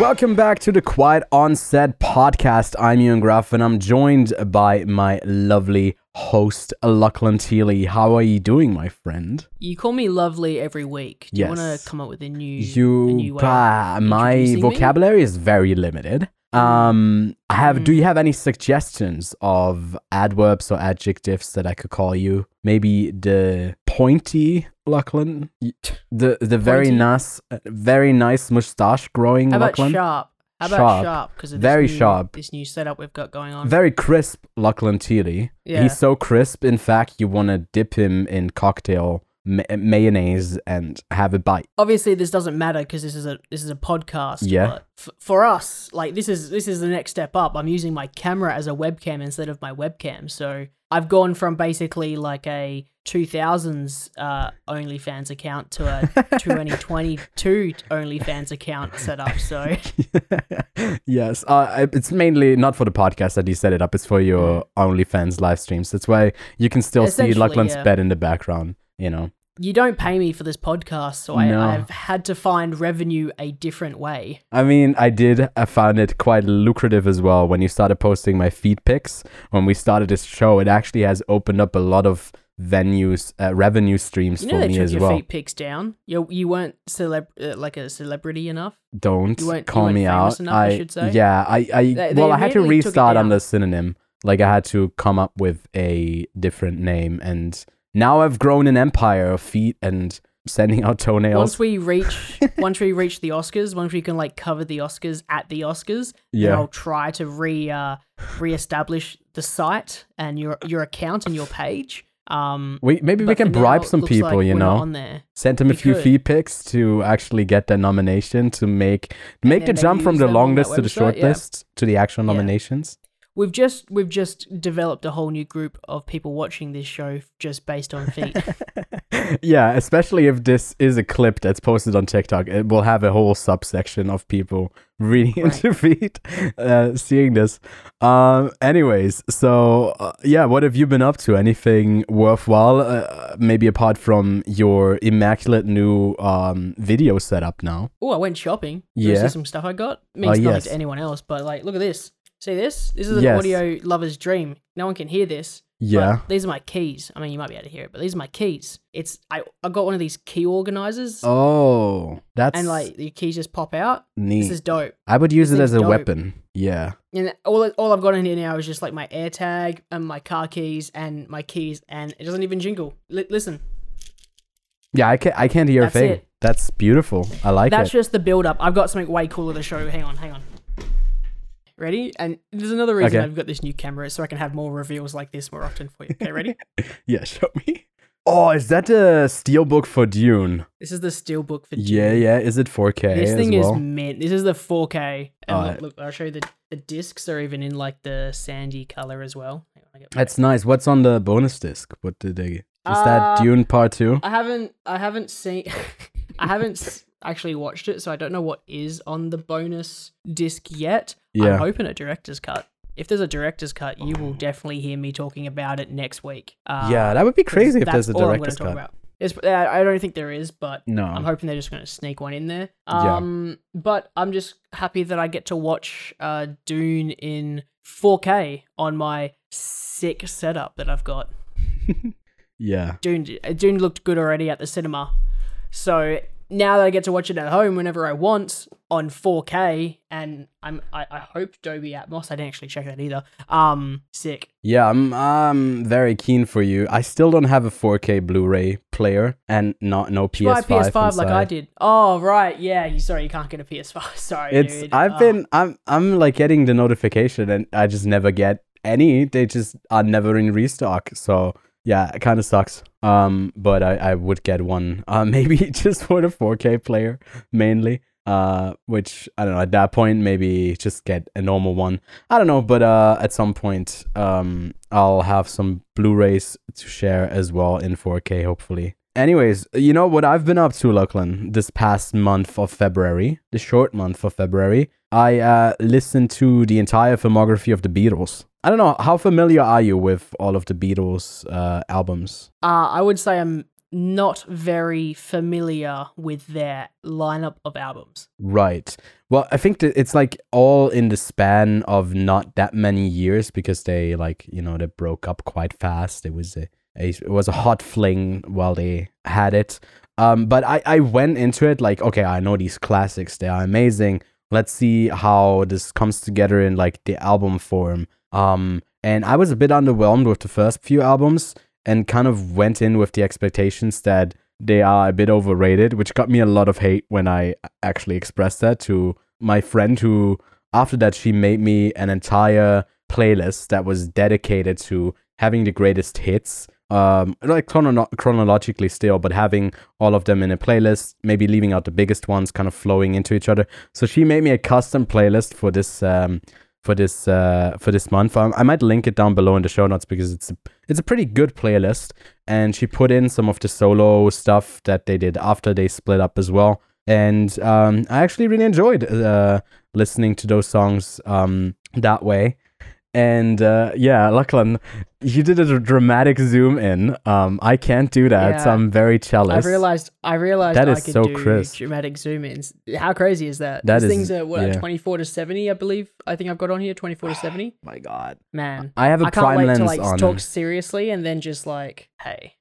Welcome back to the Quiet On Set podcast. I'm Ewan Graf and I'm joined by my lovely host, Lachlan Teely. How are you doing, my friend? You call me lovely every week. Do you want to come up with a new, a You, new way? of my introducing me? vocabulary is very limited. Um, I have. Do you have any suggestions of adverbs or adjectives that I could call you? Maybe the pointy Lachlan, the the very Pointy? nice, uh, very nice mustache growing How about Lachlan. sharp? How about Sharp. sharp? Because Very new, sharp. This new setup we've got going on. Very crisp Lachlan Teely. Yeah. He's so crisp. In fact, you want to dip him in cocktail ma- mayonnaise and have a bite. Obviously, this doesn't matter because this is a this is a podcast. Yeah. But f- for us, like this is this is the next step up. I'm using my camera as a webcam instead of my webcam. So I've gone from basically like a 2000s uh, OnlyFans account to a 2022 OnlyFans account setup. So yes, uh, it's mainly not for the podcast that you set it up. It's for your OnlyFans live streams. That's why you can still see Lachlan's yeah. bed in the background. You know. You don't pay me for this podcast, so I, No. I've had to find revenue a different way. I mean, I did. I found it quite lucrative as well when you started posting my feed pics. When we started this show, it actually has opened up a lot of venues, uh, revenue streams You for know they me as your well. feet pics down. You you weren't celeb uh, like a celebrity enough. Don't You weren't- you call weren't me out. enough, I I should say. yeah, I, I They- they well, I had to immediately took it restart on the synonym. Like I had to come up with a different name, and now I've grown an empire of feet and sending out toenails. Once we reach once we reach the Oscars, once we can like cover the Oscars at the Oscars, then Yeah. I'll try to re uh, reestablish the site and your your account and your page. Um, we maybe we can bribe some people, like you know. on there. Send them a We few could. feed pics to actually get the nomination to make make the jump from the long list to the short yeah. list to the actual Yeah. nominations. We've just we've just developed a whole new group of people watching this show just based on feet. yeah, especially if this is a clip that's posted on TikTok, it will have a whole subsection of people really Right. into feet, uh, seeing this. Um, anyways, so uh, yeah, what have you been up to? Anything worthwhile? Uh, maybe apart from your immaculate new um video setup now. Oh, I went shopping. Do you wanna Yeah. see some stuff I got. It Oh, means nothing yes. to anyone else, but like, look at this. See this? This is an Yes. audio lover's dream. No one can hear this. Yeah. these are my keys. I mean, you might be able to hear it, but these are my keys. It's I I got one of these key organizers, Oh, that's and like the keys just pop out. neat. This is dope. I would use this it as a dope. weapon. Yeah. And all all I've got in here now is just like my AirTag and my car keys and my keys, and it doesn't even jingle. Li- listen, Yeah, I can't. I can't hear That's a thing. it. That's beautiful. I like that's it. just the build up. I've got something way cooler to show. Hang on, hang on. Ready? And there's another reason Okay. I've got this new camera so I can have more reveals like this more often for you. Okay, ready? Yeah, show me. Oh, is that the steelbook for Dune? this is the steelbook for Yeah, Dune. yeah. Yeah. Is it 4K This as thing well? is mint. This is the 4K. And Alright. look, look, I'll show you the, the discs are even in like the sandy color as well. Hang on, I get- That's nice. What's on the bonus disc? What did they? Is that Uh, Dune Part Two? I haven't I haven't seen I haven't actually watched it, so I don't know what is on the bonus disc yet. Yeah. I'm hoping a director's cut. If there's a director's cut, you will definitely hear me talking about it next week. Uh, yeah, that would be crazy if there's a all I'm gonna director's talk cut. about. It's, I don't think there is, but No. I'm hoping they're just going to sneak one in there. Yeah. Um, but I'm just happy that I get to watch uh, Dune in 4K on my sick setup that I've got. yeah. Dune, uh, Dune looked good already at the cinema, so now that I get to watch it at home whenever I want on 4K, and I'm I, I hope Dolby Atmos. I didn't actually check that either. Um, sick. Yeah, I'm I'm very keen for you. I still don't have a 4K Blu-ray player and not no PS5. PS5 like I did. Oh right, yeah. You sorry, you can't get a PS5. Sorry, It's dude. I've Oh. been I'm I'm like getting the notification and I just never get any. They just are never in restock. So yeah, it kind of sucks. Um, but I I would get one. Uh, maybe just for the 4K player mainly. Uh, which I don't know. At that point, maybe just get a normal one. I don't know, but uh, at some point, um, I'll have some Blu-rays to share as well in 4K, hopefully. Anyways, you know what I've been up to, Lachlan, this past month of February, the short month of February. I uh, listened to the entire filmography of the Beatles. I don't know how familiar are you with all of the Beatles uh, albums. Uh, I would say I'm not very familiar with their lineup of albums. Right. Well, I think that it's like all in the span of not that many years because they like you know they broke up quite fast. It was a, a it was a hot fling while they had it. Um, but I I went into it like okay, I know these classics. They are amazing. Let's see how this comes together in like the album form. Um, and I was a bit underwhelmed with the first few albums and kind of went in with the expectations that they are a bit overrated, which got me a lot of hate when I actually expressed that to my friend who after that she made me an entire playlist that was dedicated to having the greatest hits um like chrono- chronologically still but having all of them in a playlist maybe leaving out the biggest ones kind of flowing into each other. So she made me a custom playlist for this um for this uh for this month. Um, i might link it down below in the show notes because it's a, it's a pretty good playlist. And she put in some of the solo stuff that they did after they split up as well. And um i actually really enjoyed uh listening to those songs um that way and uh, yeah, Lachlan, you did a dramatic zoom in. Um, I can't do that, so I'm very jealous. I realized I realized That I is could so do crisp. dramatic zoom ins. How crazy is that? That These is- things are what yeah. twenty four to seventy, I believe. I think I've got on here twenty four to seventy. my God, Man, I have a I can't prime wait lens to like on. talk seriously and then just like, hey,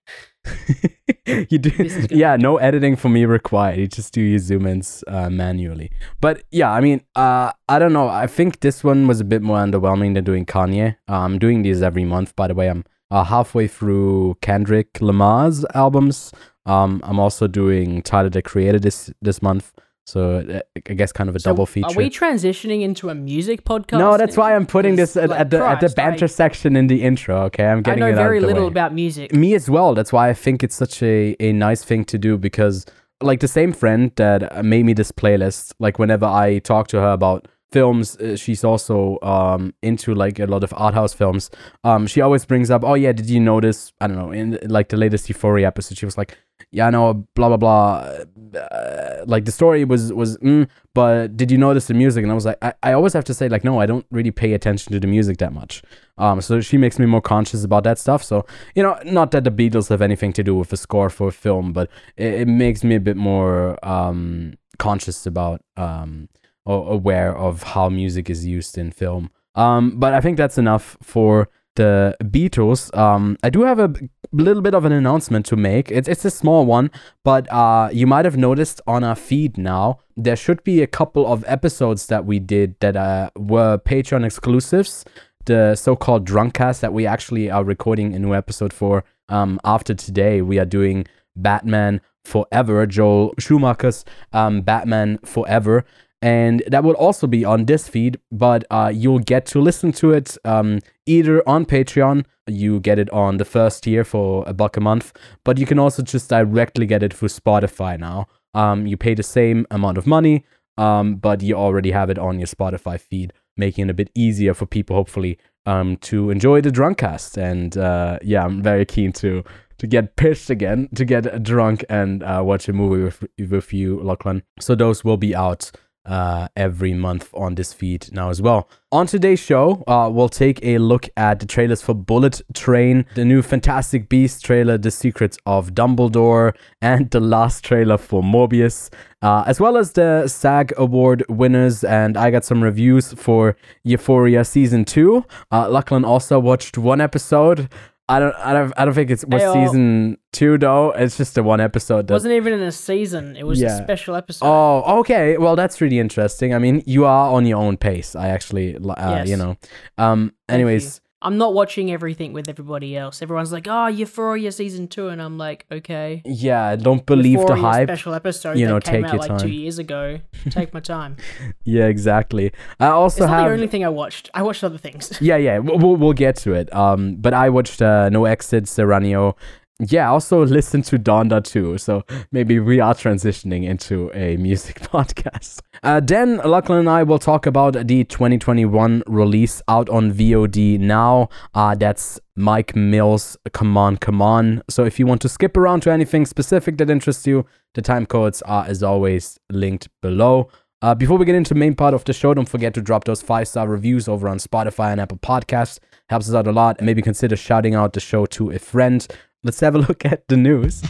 you do, This is gonna yeah. No editing for me required. You just do your zoom ins uh, manually. But yeah, I mean, uh, I don't know. I think this one was a bit more underwhelming than doing Kanye. Uh, I'm doing these every month, by the way. I'm uh, halfway through Kendrick Lamar's albums. Um, I'm also doing Tyler the Creator this this month. So uh, I guess kind of a So double feature. Are we transitioning into a music podcast? no, that's why I'm putting this at, like, at the at the banter I- section in the intro. Okay, I'm I getting know it out very little way. about music. me as well. That's why I think it's such a, a nice thing to do because like the same friend that made me this playlist, like whenever I talk to her about films, uh, she's also um into like a lot of art house films. Um, she always brings up, oh yeah, did you notice? I don't know, in like the latest Euphoria episode, she was like, yeah, no, blah blah blah. Uh, like the story was was, mm, but did you notice the music? And I was like, I, I always have to say like, no, I don't really pay attention to the music that much. Um, so she makes me more conscious about that stuff. So you know, not that the Beatles have anything to do with the score for a film, but it, it makes me a bit more um conscious about um aware of how music is used in film. Um, but I think that's enough for the Beatles. Um, I do have a little bit of an announcement to make. It's it's a small one, but uh, you might have noticed on our feed now there should be a couple of episodes that we did that uh, were Patreon exclusives. The so-called Drunkcast that we actually are recording a new episode for. Um, after today, we are doing Batman Forever, Joel Schumacher's um, Batman Forever and that will also be on this feed but uh, you'll get to listen to it um, either on patreon you get it on the first tier for a buck a month but you can also just directly get it through spotify now. Um, you pay the same amount of money um, but you already have it on your spotify feed making it a bit easier for people hopefully um, to enjoy the drunkcast. And uh, yeah i'm very keen to to get pissed again to get drunk and uh, watch a movie with, with you lachlan. So those will be out uh, every month on this feed now as well. On today's show, uh, we'll take a look at the trailers for Bullet Train, the new Fantastic Beast trailer, The Secrets of Dumbledore, and the last trailer for Morbius, uh, as well as the SAG Award winners. And I got some reviews for Euphoria Season 2. Uh, Lachlan also watched one episode. I don't, I don't, I don't think it's was Ayo. season two though. It's just a one episode. That, wasn't even in a season. It was Yeah. a special episode. Oh, okay. Well, that's really interesting. I mean, you are on your own pace. I actually, li- uh, you Yes. know. Um. Anyways, I'm not watching everything with everybody else. Everyone's like, "Oh, Euphoria season two, and I'm like, "Okay." yeah. Don't believe the hype. Special episode You that know, came take out your like two years ago. Take my time. Yeah, exactly. I also It's not the only thing I watched. I watched other things. yeah, yeah. We'll, we'll we'll get to it. Um. But I watched uh, No Exit, Cyrano. Yeah, also listen to Donda 2, so maybe we are transitioning into a music podcast. Uh, then Lachlan and I will talk about the 2021 release out on VOD now. Uh, that's Mike Mills, C'mon C'mon. So if you want to skip around to anything specific that interests you, the time codes are as always linked below. Uh, before we get into the main part of the show, don't forget to drop those five star reviews over on Spotify and Apple Podcasts. Helps us out a lot. And maybe consider shouting out the show to a friend. Let's have a look at the news.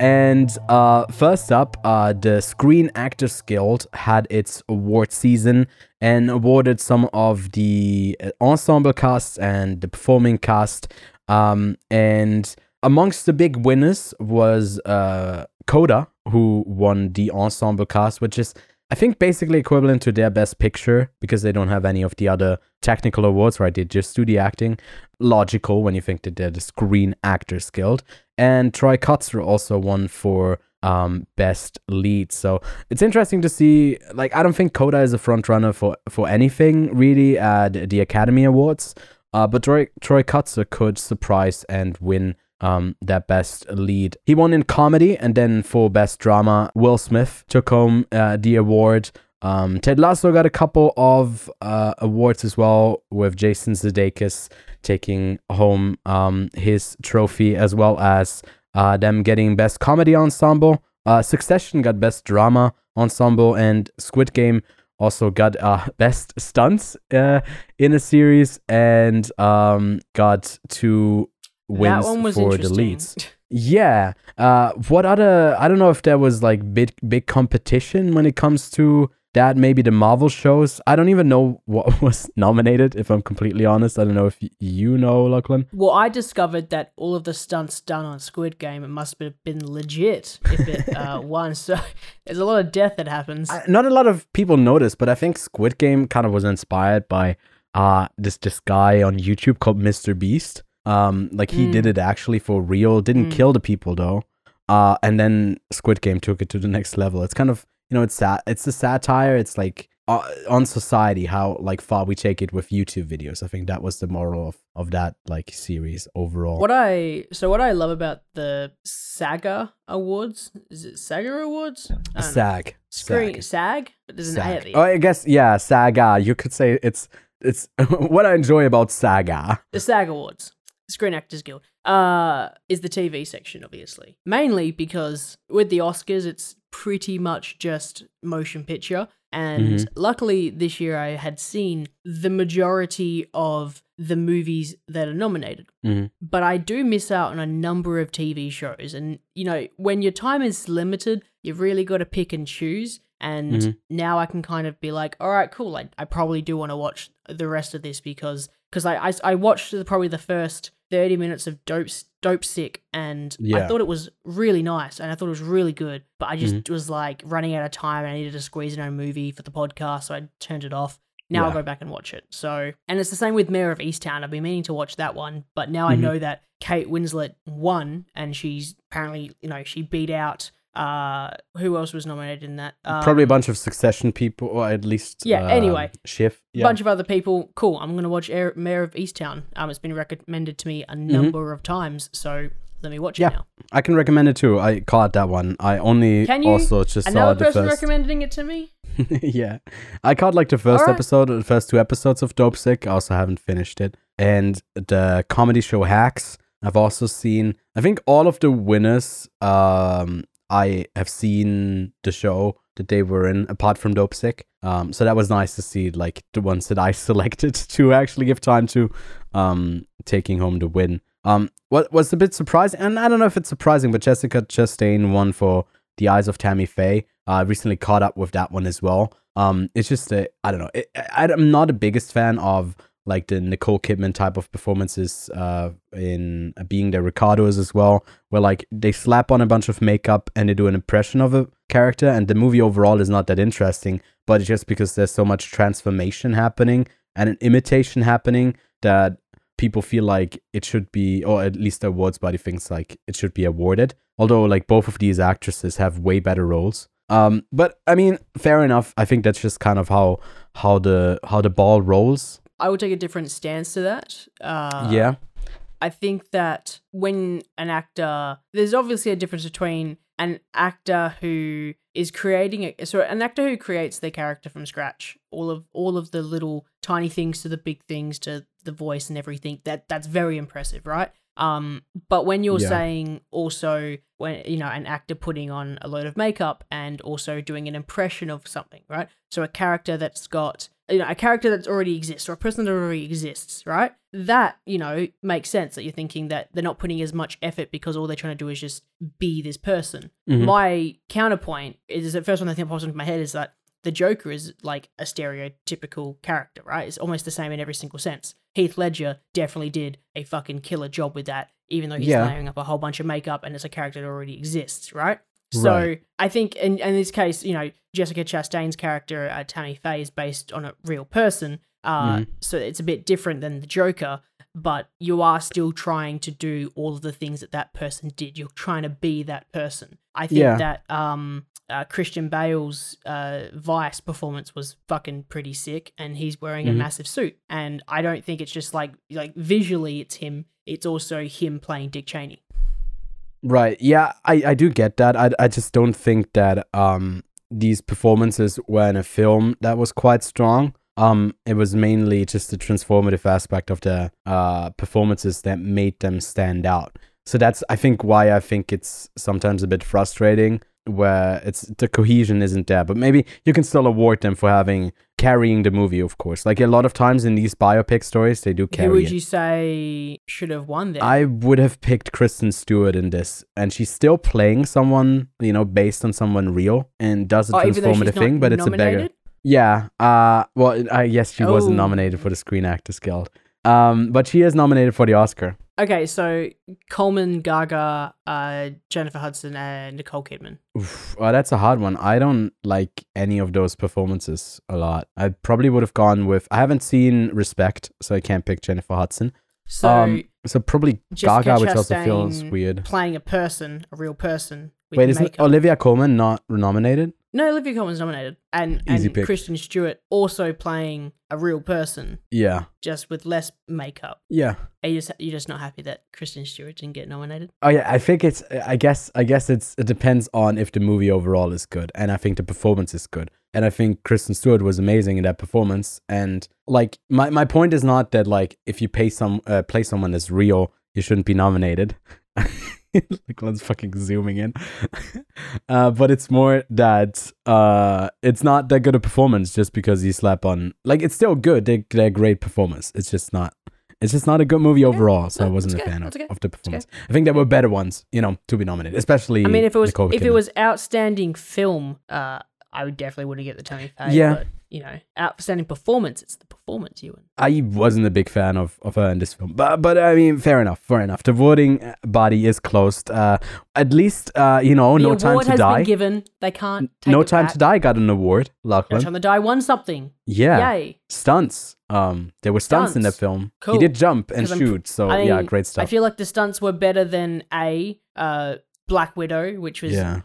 And uh, first up, uh, the Screen Actors Guild had its award season and awarded some of the uh, ensemble casts and the performing cast. Um, and amongst the big winners was uh, Coda, who won the ensemble cast, which is I think basically equivalent to their best picture because they don't have any of the other technical awards, right? They just do the acting. Logical when you think that they're the Screen Actors Guild. And Troy Kotsur also won for um, best lead. So it's interesting to see. Like, I don't think Coda is a front runner for for anything really at the Academy Awards. Uh, but Troy Troy Kotsur could surprise and win um, that best lead. He won in comedy, and then for best drama, Will Smith took home uh, the award. Um, Ted Lasso got a couple of uh, awards as well, with Jason Sudeikis taking home um, his trophy, as well as uh, them getting best comedy ensemble. Uh, Succession got best drama ensemble, and Squid Game also got uh, best stunts uh, in a series and um, got two wins that one was for the interesting. leads. Yeah. Uh, what other? I don't know if there was like big big competition when it comes to that. Maybe the Marvel shows. I don't even know what was nominated. If I'm completely honest, I don't know if you know, Lachlan. Well, I discovered that all of the stunts done on Squid Game it must have been legit if it uh, won. So there's a lot of death that happens. I, not a lot of people notice, but I think Squid Game kind of was inspired by uh this this guy on YouTube called Mr. Beast. Um, like he Mm. did it actually for real. Didn't Mm. kill the people though. Uh, and then Squid Game took it to the next level. It's kind of you know it's sat it's a satire. It's like uh, on society how like far we take it with YouTube videos. I think that was the moral of of that like series overall. What I so what I love about the Saga Awards is it Saga Awards? I don't know. SAG. Screen SAG. SAG, but there's an SAG. the Oh. I guess yeah, Saga. You could say it's it's what I enjoy about Saga. The SAG Awards, Screen Actors Guild, uh, is the TV section, obviously. Mainly because with the Oscars, it's pretty much just motion picture. And Mhm. luckily, this year I had seen the majority of the movies that are nominated. Mhm. But I do miss out on a number of TV shows. And, you know, when your time is limited, you've really got to pick and choose. And Mhm. now I can kind of be like, all right, cool. I, I probably do want to watch the rest of this because because I, I I watched the, probably the first thirty minutes of Dope Dope Sick and I thought it was really nice and I thought it was really good, but I just Mm-hmm. was like running out of time. and I needed to squeeze in a movie for the podcast, so I turned it off. Now I'll go back and watch it. So, and it's the same with Mare of Easttown. I've been meaning to watch that one, but now I Mhm. know that Kate Winslet won, and she's apparently, you know, she beat out. Uh, who else was nominated in that? Um, Probably a bunch of Succession people, or at least Yeah, um, anyway. A Yeah. bunch of other people. Cool. I'm gonna watch Air, Mare of Easttown. Um, it's been recommended to me a number of times, so let me watch Mm-hmm. Yeah. it now. I can recommend it too. I caught that one. I only Can you? also just saw Another the person first. recommending it to me. yeah, I caught like the first Alright. episode, the first two episodes of Dope Sick. I also haven't finished it, and the comedy show Hacks. I've also seen. I think all of the winners. Um, I have seen the show that they were in, apart from Dope Sick. Um, so that was nice to see, like the ones that I selected to actually give time to, um, taking home the win. Um, what was a bit surprising, and I don't know if it's surprising, but Jessica Chastain won for The Eyes of Tammy Faye. Uh, I recently caught up with that one as well. Um, it's just a, I don't know. It, I, I'm not the biggest fan of like the Nicole Kidman type of performances uh, in being the Ricardos as well, where like they slap on a bunch of makeup and they do an impression of a character, and the movie overall is not that interesting. But just because there's so much transformation happening and an imitation happening that people feel like it should be, or at least the awards body thinks like it should be awarded. Although like both of these actresses have way better roles. Um, but I mean, fair enough. I think that's just kind of how how the how the ball rolls. I would take a different stance to that. Uh, yeah. I think that when an actor, there's obviously a difference between an actor who is creating a so an actor who creates their character from scratch, all of all of the little tiny things to the big things to the voice and everything. That that's very impressive, right? Um, but when you're Yeah. saying also when you know an actor putting on a load of makeup and also doing an impression of something, right? So a character that's got you know a character that already exists or a person that already exists, right? That you know makes sense that you're thinking that they're not putting as much effort because all they're trying to do is just be this person. Mhm. My counterpoint is the first one I think pops into my head is that the Joker is like a stereotypical character, right? It's almost the same in every single sense. Heath Ledger definitely did a fucking killer job with that, even though he's Yeah. layering up a whole bunch of makeup and it's a character that already exists, right? So Right. I think in, in this case, you know, Jessica Chastain's character, uh, Tammy Faye, is based on a real person. Uh, Mhm. So it's a bit different than the Joker, but you are still trying to do all of the things that that person did. You're trying to be that person. I think Yeah. that um, uh, Christian Bale's uh, Vice performance was fucking pretty sick, and he's wearing a Mhm. massive suit. And I don't think it's just like like visually it's him. It's also him playing Dick Cheney. Right. Yeah, I, I do get that. I, I just don't think that um these performances were in a film that was quite strong. Um, it was mainly just the transformative aspect of the uh performances that made them stand out. So that's I think why I think it's sometimes a bit frustrating where it's the cohesion isn't there. But maybe you can still award them for having carrying the movie, of course. Like a lot of times in these biopic stories, they do carry Who would it. you say should have won there? I would have picked Kristen Stewart in this, and she's still playing someone, you know, based on someone real, and does a Oh, transformative thing, but it's a nominated? beggar. Yeah. Uh. Well, I guess she wasn't Oh. nominated for the Screen Actors Guild. Um. But she is nominated for the Oscar. Okay, so Colman, Gaga, uh, Jennifer Hudson, and Nicole Kidman. Oof, well, that's a hard one. I don't like any of those performances a lot. I probably would have gone with. I haven't seen Respect, so I can't pick Jennifer Hudson. So um. So probably Jessica Gaga, which also feels weird. playing a person, a real person. Wait, isn't makeup. Olivia Colman not nominated? No, Olivia Colman's nominated, and Easy and pick. Kristen Stewart also playing a real person, Yeah. just with less makeup. Yeah. Are you just you're just not happy that Kristen Stewart didn't get nominated? Oh yeah, I think it's. I guess. I guess it's. It depends on if the movie overall is good, and I think the performance is good, and I think Kristen Stewart was amazing in that performance. And like, my my point is not that like if you pay some uh, play someone as real, you shouldn't be nominated. like let's fucking zooming in, uh, but it's more that uh, it's not that good a performance just because you slap on. Like it's still good. They they're great performance. It's just not. It's just not a good movie overall, so no, I wasn't a okay, fan of, okay, of the performance. I think there were better ones, you know, to be nominated, especially. I mean, if it was if it was outstanding film, uh, I would definitely wouldn't get the Tony Faye. Yeah. but, you know, outstanding performance. It's the performance, Ewan. I wasn't a big fan of, of her in this film, but but I mean, fair enough, fair enough. The voting uh, body is closed. Uh, at least, uh, you know, the No Time to has Die. been given. They can't. No Time back. to Die got an award. No Time to Die won something. yeah, Yay! stunts. Um, there were stunts, in the Stunts. film. Cool. He did jump and shoot, so I yeah, great stuff. I feel like the stunts were better than a uh, Black Widow, which was Yeah.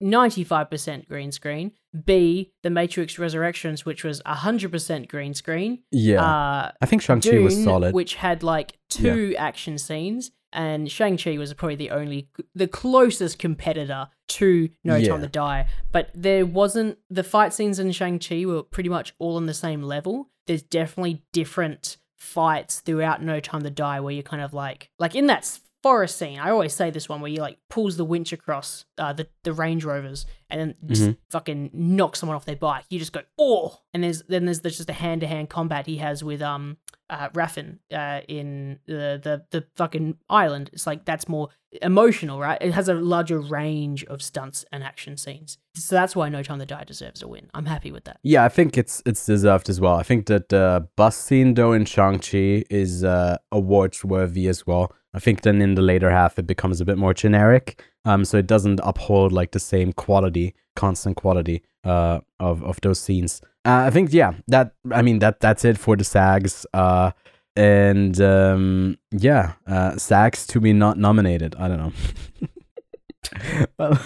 Ninety five percent green screen. B The Matrix Resurrections, which was hundred percent green screen. yeah, Uh, I think Shang Chi was solid. which had like two action scenes, and Shang Chi was probably the only, the closest competitor to No Yeah. Time to Die. But there wasn't the fight scenes in Shang Chi were pretty much all on the same level. There's definitely different fights throughout No Time to Die where you're kind of like, like in that forest scene. I always say this one where he like pulls the winch across uh, the the Range Rovers and then just Mhm. fucking knocks someone off their bike. You just go oh, and there's then there's, there's just a hand to hand combat he has with um uh, Safin uh, in the, the the fucking island. It's like that's more emotional, right? It has a larger range of stunts and action scenes. So that's why No Time to Die deserves a win. I'm happy with that. Yeah, I think it's it's deserved as well. I think that the bus scene though in Shang Chi is uh, awards worthy as well. I think then in the later half it becomes a bit more generic, um, so it doesn't uphold like the same quality, constant quality uh of of those scenes. Uh, I think yeah, that I mean that that's it for the SAGs. Uh, and um, yeah, uh, SAGs to be not nominated. I don't know. well,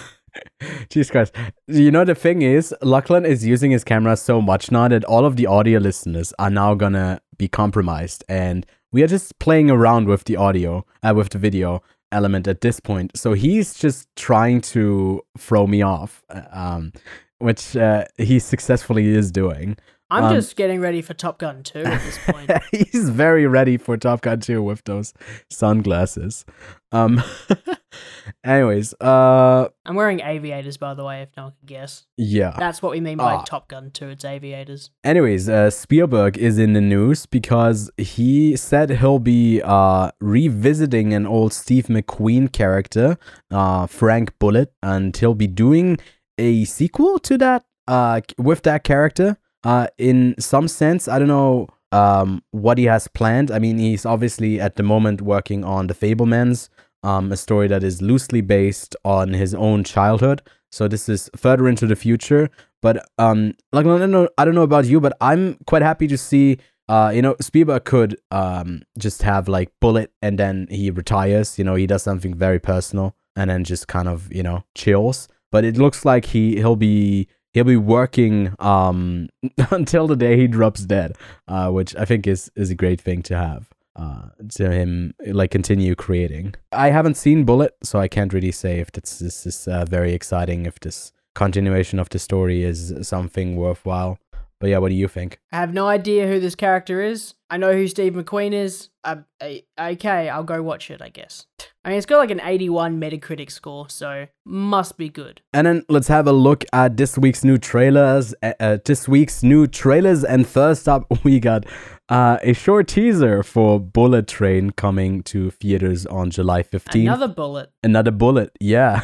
Jesus Christ. You know, the thing is, Lachlan is using his camera so much now that all of the audio listeners are now gonna be compromised. And we are just playing around with the audio, uh, with the video element at this point. So he's just trying to throw me off, uh, um, which uh, he successfully is doing. I'm Um, just getting ready for Top Gun 2 at this point. He's very ready for Top Gun 2 with those sunglasses. Um anyways, uh I'm wearing aviators, by the way, if no one can guess. yeah. That's what we mean by Ah. Top Gun 2. It's aviators. Anyways, uh, Spielberg is in the news because he said he'll be uh, revisiting an old Steve McQueen character, uh, Frank Bullitt, and he'll be doing a sequel to that uh, with that character. Uh, in some sense, I don't know um, what he has planned. I mean, he's obviously at the moment working on The Fabelmans, um, a story that is loosely based on his own childhood. So this is further into the future. But um, like I don't know, I don't know about you, but I'm quite happy to see. Uh, you know, Spielberg could um just have like Bullitt, and then he retires. You know, he does something very personal, and then just kind of you know chills. But it looks like he he'll be he'll be working um until the day he drops dead, uh, which I think is is a great thing to have. Uh, to him like continue creating. I haven't seen Bullitt, so I can't really say if this, this is uh, very exciting. If this continuation of the story is something worthwhile. But yeah, what do you think? I have no idea who this character is. I know who Steve McQueen is. Uh, I- okay, I'll go watch it, I guess. I mean, it's got like an 81 Metacritic score, so must be good. And then let's have a look at this week's new trailers. Uh, uh, this week's new trailers, and first up, we got uh, a short teaser for Bullet Train coming to theaters on July 15th. Another bullet. Another bullet, yeah.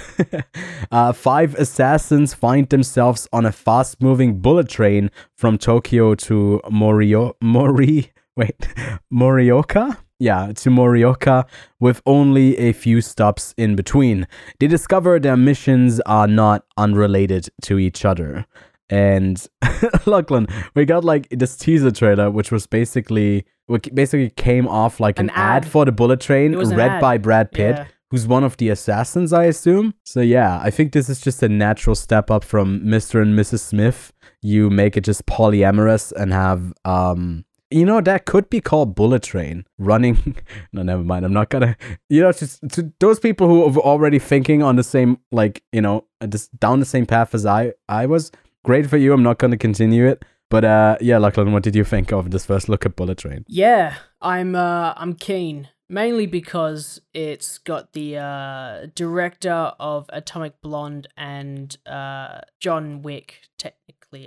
uh, five assassins find themselves on a fast moving bullet train from Tokyo to Morio- Mori. Wait, Morioka? Yeah, to Morioka with only a few stops in between. They discover their missions are not unrelated to each other. And Lachlan, we got like this teaser trailer, which was basically, which basically came off like an, An ad. ad. for the bullet train, It was an read by Brad Pitt Yeah. who's one of the assassins, I assume. So yeah, I think this is just a natural step up from Mr. and Mrs. Smith. You make it just polyamorous and have um you know that could be called bullet train running no never mind i'm not gonna you know just to those people who are already thinking on the same like you know just down the same path as i i was great for you i'm not gonna continue it but uh yeah lachlan what did you think of this first look at bullet train Yeah, I'm uh I'm keen. Mainly because it's got the uh director of Atomic Blonde and uh John Wick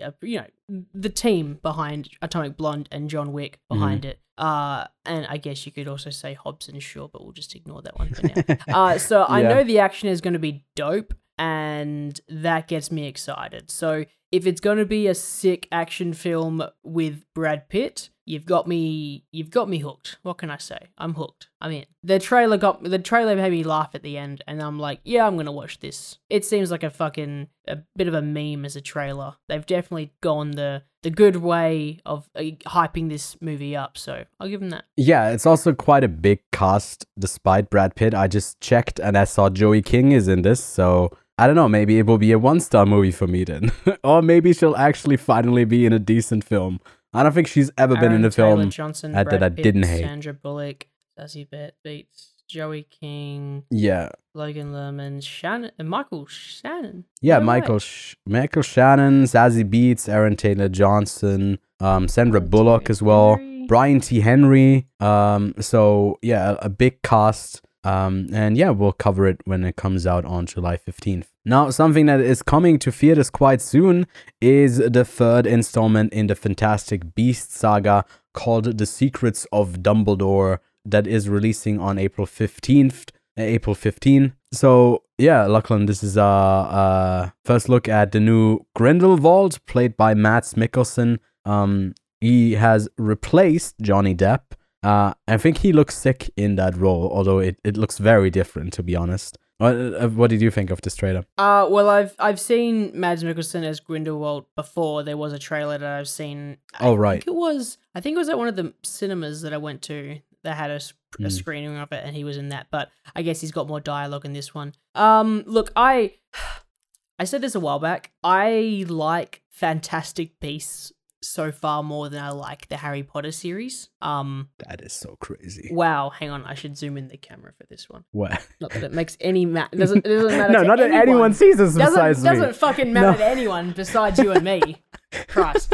uh, you know the team behind Atomic Blonde and John Wick behind it. Uh and I guess you could also say Hobbs and Shaw, but we'll just ignore that one for now. Uh, so I Yeah. know the action is going to be dope, and that gets me excited. So if it's going to be a sick action film with Brad Pitt, you've got me. You've got me hooked. What can I say? I'm hooked. I'm in. The trailer got the trailer made me laugh at the end, and I'm like, yeah, I'm gonna watch this. It seems like a fucking a bit of a meme as a trailer. They've definitely gone the the good way of uh, hyping this movie up. So I'll give them that. Yeah, it's also quite a big cast despite Brad Pitt. I just checked and I saw Joey King is in this, so I don't know, maybe it will be a one star movie for me then. or maybe she'll actually finally be in a decent film. I don't think she's ever been in a Taylor film. Johnson, uh, that Brad I Pitt, didn't hate. Sandra Bullock, Bet Beetz, Joey King, Yeah. Logan Lerman, Shannon, and Michael Shannon. Yeah, No Michael way. Sh- Michael Shannon, Zazie Beetz, Aaron Taylor Johnson, um, Sandra Bullock as well, Brian T. Henry. Um, so yeah, a, a big cast. Um, and yeah, we'll cover it when it comes out on July 15th. Now, something that is coming to theaters quite soon is the third installment in the Fantastic Beasts saga called The Secrets of Dumbledore that is releasing on April 15th. uh, April 15. So yeah, Lachlan, this is a uh, uh, first look at the new Grindelwald, played by Mads Mikkelsen. Um, he has replaced Johnny Depp. Uh, I think he looks sick in that role, although it, it looks very different, to be honest. What, uh, what did you think of this trailer? Uh, well, I've I've seen Mads Mikkelsen as Grindelwald before. There was a trailer that I've seen. I Oh, right. think it was. I think it was at one of the cinemas that I went to that had a Mm. screening of it, and he was in that. But I guess he's got more dialogue in this one. Um, look, I I said this a while back. I like Fantastic Beasts so far more than I like the Harry Potter series. Um, That is so crazy. wow. Hang on, I should zoom in the camera for this one. What? Not that it makes any ma- doesn't it doesn't matter. no, not that anyone. anyone sees this doesn't besides doesn't me. fucking matter No. to anyone besides you and me. Christ.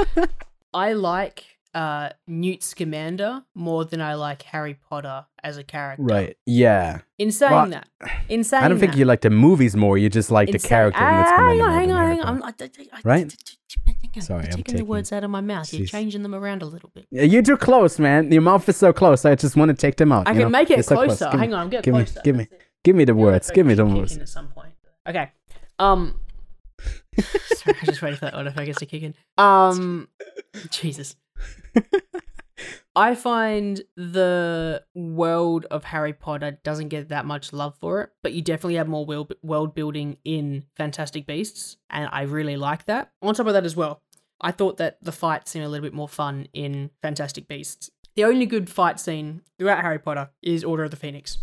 I like uh, Newt Scamander more than I like Harry Potter as a character. Right. Yeah. In saying Well, that, in saying I don't think that, you like the movies more. You just like the character. Ah, hang on, hang on, hang on. Potter. I'm, Sorry, I'm taking the words out of my mouth. You're changing them around a little bit. Yeah, You're too close, man. Your mouth is so close. I just want to take them out. I you can know? make it so close. closer. Me- Hang on, I'm getting give me- closer. give me- That's it. Give me the words. Give me the words. At some point. Okay. Um. sorry, I just waited for that autofocus to kick in. Um. Jesus. I find the world of Harry Potter doesn't get that much love for it, but you definitely have more world, world building in Fantastic Beasts, and I really like that. On top of that, as well, I thought that the fights seemed a little bit more fun in Fantastic Beasts. The only good fight scene throughout Harry Potter is Order of the Phoenix,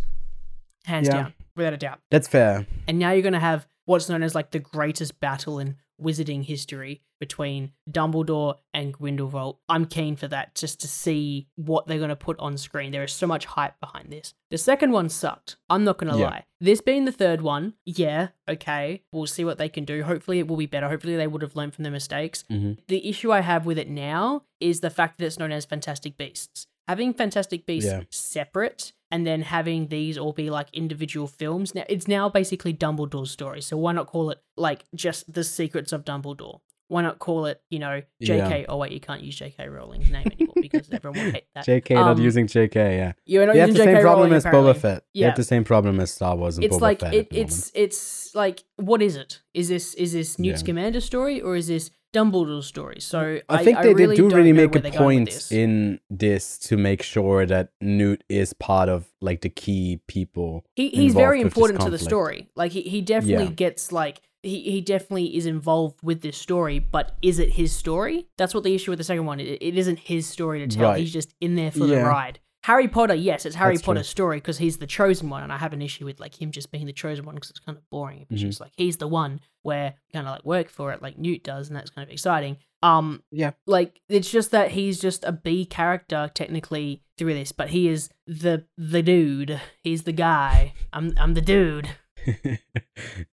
hands Yeah. down, without a doubt. That's fair. And now you're going to have what's known as like the greatest battle in wizarding history between Dumbledore and Grindelwald. I'm keen for that just to see what they're going to put on screen. There is so much hype behind this. The second one sucked. I'm not going to Yeah. lie. This being the third one, yeah, okay, we'll see what they can do. Hopefully it will be better. Hopefully they would have learned from their mistakes. Mhm. The issue I have with it now is the fact that it's known as Fantastic Beasts. Having Fantastic Beasts Yeah. separate and then having these all be like individual films. Now it's now basically Dumbledore's story. So why not call it like just the secrets of Dumbledore? Why not call it, you know, JK? Oh wait, you can't use JK Rowling's name anymore because everyone will hate that. JK not Um, using JK. Yeah. You're not You have using the JK same problem Rowling, as apparently. Boba Fett. You have the same problem as Star Wars and It's Boba like Fett. it, at the moment. it's it's like what is it? Is this is this Newt Yeah. Scamander's story or is this Dumbledore's story? So I think they, really they do really make a they're going with point this. in this to make sure that Newt is part of like the key people. He he's very involved with this important to the story. Like he, he definitely Yeah. gets like he, he definitely is involved with this story, but is it his story? That's what the issue with the second one. It, it isn't his story to tell. Right. He's just in there for the ride. Harry Potter, yes, it's Harry That's true. Potter's story because he's the chosen one, and I have an issue with like him just being the chosen one because it's kind of boring. It's Mhm. just like he's the one where kind of like work for it like Newt does, and that's kind of exciting. Um, Yeah. like it's just that he's just a B character technically through this, but he is the the dude. He's the guy. I'm I'm the dude.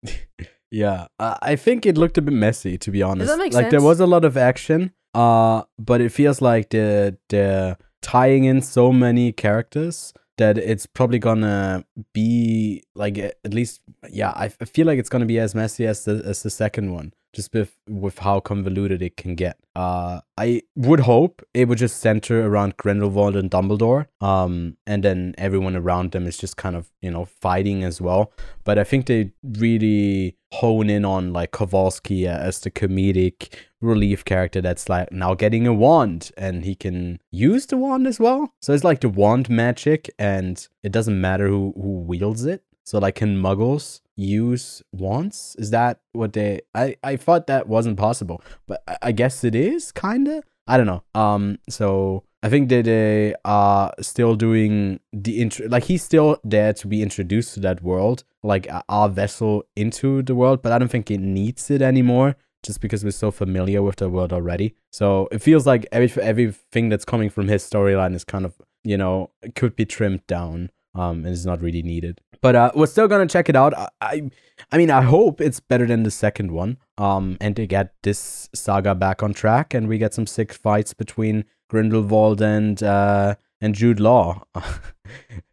yeah, I I think it looked a bit messy to be honest. Does that make like there was a lot of action, uh, but it feels like the the tying in so many characters that it's probably gonna be like at least yeah I, f- I feel like it's gonna be as messy as the as the second one just with with how convoluted it can get. Uh i would hope it would just center around grindelwald and dumbledore um and then everyone around them is just kind of you know fighting as well. But i think they really hone in on like kowalski as the comedic relief character that's like now getting a wand and he can use the wand as well. So it's like the wand magic and it doesn't matter who who wields it so like can muggles use wands? Is that what they i i thought that wasn't possible but i, I guess it is kind of i don't know. Um so i think that they are still doing the intro like he's still there to be introduced to that world like our vessel into the world but i don't think it needs it anymore just because we're so familiar with the world already. So it feels like every, everything that's coming from his storyline is kind of you know could be trimmed down um and is not really needed. But uh we're still gonna check it out. I, I i mean i hope it's better than the second one um and to get this saga back on track and we get some sick fights between grindelwald and uh and jude law.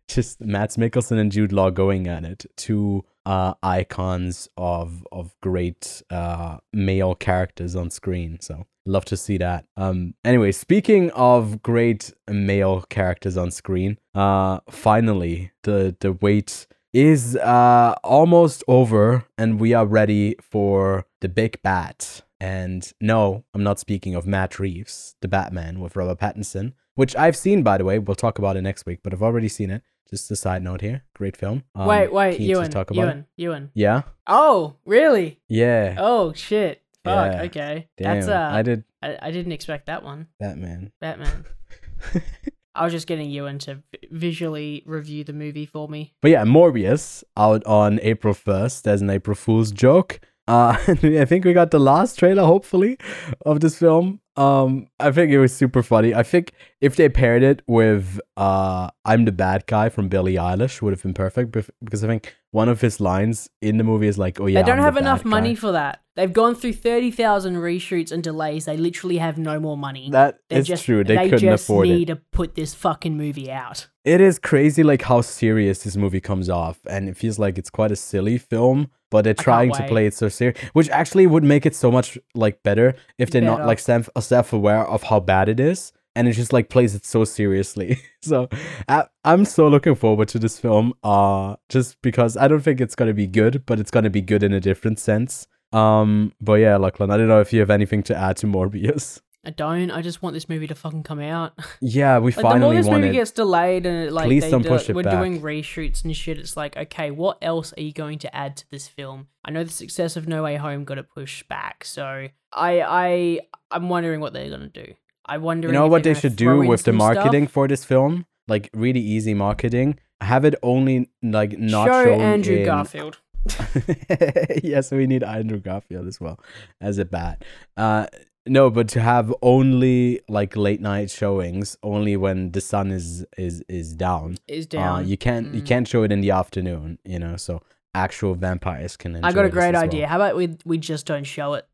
Just Mads Mikkelsen and Jude Law going at it, two uh, icons of of great uh, male characters on screen. So love to see that. Um, anyway, speaking of great male characters on screen, uh, finally the the wait is uh, almost over, and we are ready for the big bat. And no, I'm not speaking of Matt Reeves, the Batman with Robert Pattinson, which I've seen, by the way. We'll talk about it next week, but I've already seen it. Just a side note here. Great film. Um, wait, wait, Ewan, talk about it. Ewan, Ewan. Yeah. Oh, really? Yeah. Oh shit. Fuck. Yeah. Okay. Damn. That's uh. I did I, I didn't expect that one. Batman. Batman. I was just getting Ewan to vi- visually review the movie for me. But yeah, Morbius out on April 1st as an April Fool's joke. Uh, I think we got the last trailer, hopefully, of this film. Um, I think it was super funny. I think if they paired it with uh, "I'm the Bad Guy" from Billie Eilish, would have been perfect. Because I think one of his lines in the movie is like, "Oh yeah, they don't I'm have enough money guy." for that. They've gone through thirty thousand reshoots and delays. They literally have no more money. That They is just, true. They, couldn't just afford need it. to put this fucking movie out. It is crazy, like how serious this movie comes off, and it feels like it's quite a silly film. But they're trying to play it so serious, which actually would make it so much like better if they're not like self self aware of how bad it is, and it just like plays it so seriously. so I, I'm so looking forward to this film, uh, just because I don't think it's gonna be good, but it's gonna be good in a different sense. Um, but yeah, Lachlan, I don't know if you have anything to add to Morbius. I don't. I just want this movie to fucking come out. Yeah, we Like the more finally this want movie it. gets delayed and it, like Please they don't do- push it we're back. doing reshoots and shit, it's like, okay, what else are you going to add to this film? I know the success of No Way Home got it pushed back, so I I I'm wondering what they're gonna do. I wonder. You know what they should do with the marketing for this film? Like really easy marketing. Have it only like not Show Andrew in- Garfield. yes, we need Andrew Garfield as well as a bat. Uh, no, but to have only like late night showings, only when the sun is is is down. Is Uh, down. you can't you Mm. can't show it in the afternoon. You know, so actual vampires can. Enjoy I got a great as well. idea. How about we we just don't show it?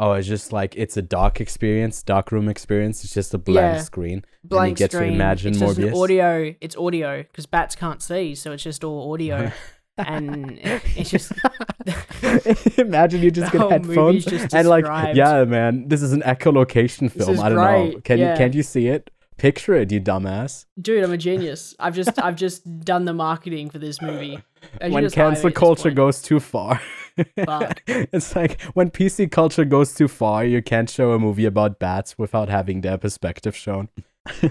Oh, it's just like it's a dark experience, dark room experience. It's just a blank Yeah. screen. Blank get to screen. imagine it's Morbius. audio. It's audio because bats can't see, so it's just all audio, and it's just Imagine you just get headphones just and like, yeah, man, this is an echolocation film. I don't know. Can yeah. you can't you see it? Picture it, you dumbass. dude. I'm a genius. I've just I've just done the marketing for this movie. When just hire me cancel culture goes too far. Fuck. it's like when PC culture goes too far, you can't show a movie about bats without having their perspective shown.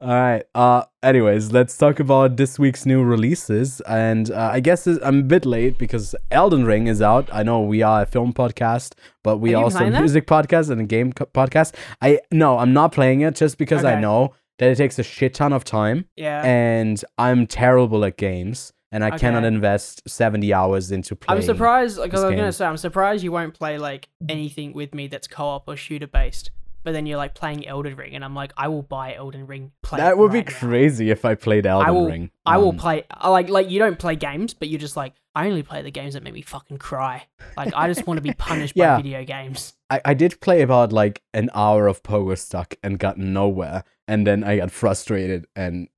All right. Uh anyways, let's talk about this week's new releases and uh, I guess I'm a bit late because Elden Ring is out. I know we are a film podcast, but we are also a playing that? music podcast and a game co- podcast. I no, I'm not playing it just because I know that it takes a shit ton of time Yeah. and I'm terrible at games, and I cannot invest seventy hours into playing. I'm surprised, like I was gonna say, I'm surprised you won't play like anything with me that's co-op or shooter based. But then you're like playing Elden Ring, and I'm like, I will buy Elden Ring. Play That would be right now. crazy if I played Elden I will. Ring. I will Um, play. Like, like you don't play games, but you're just like, I only play the games that make me fucking cry. Like, I just want to be punished Yeah. by video games. I, I did play about like an hour of Pogo Stuck and got nowhere, and then I got frustrated and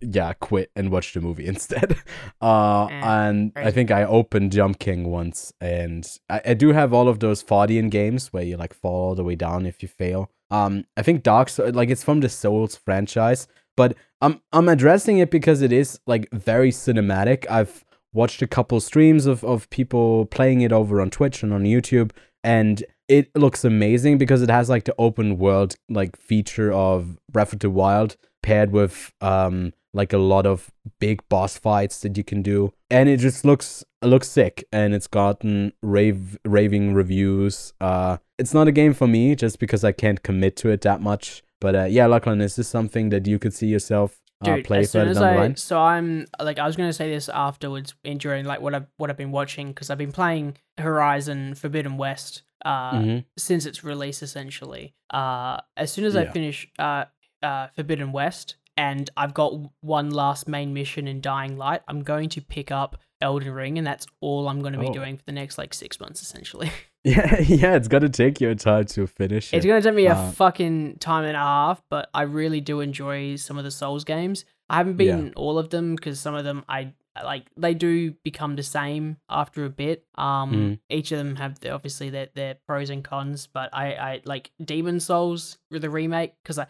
yeah, quit and watched the movie instead. Uh, Eh, and I think I opened Jump King once, and I, I do have all of those Foddian games where you like fall all the way down if you fail. Um, I think Dark Souls, like it's from the Souls franchise, but I'm I'm addressing it because it is like very cinematic. I've watched a couple streams of of people playing it over on Twitch and on YouTube, and it looks amazing because it has like the open world like feature of Breath of the Wild paired with um like a lot of big boss fights that you can do. And it just looks looks sick. And it's gotten rave raving reviews. Uh it's not a game for me just because i can't commit to it that much. But uh yeah Lachlan, is this something that you could see yourself uh, Dude, play as soon as I line? so I'm like I was gonna say this afterwards in during like what I've what I've been watching because I've been playing Horizon Forbidden West uh Mhm. since its release essentially. Uh as soon as I finish uh uh Forbidden West and I've got one last main mission in Dying Light, I'm going to pick up Elden Ring and that's all I'm gonna be Oh. doing for the next like six months essentially. yeah yeah it's gonna take you a time to finish It's gonna take me a Uh, fucking time and a half, but I really do enjoy some of the Souls games. I haven't Yeah. all of them because some of them I like they do become the same after a bit. Um, Mhm. each of them have their, obviously their their pros and cons, but I I like Demon Souls with the remake because I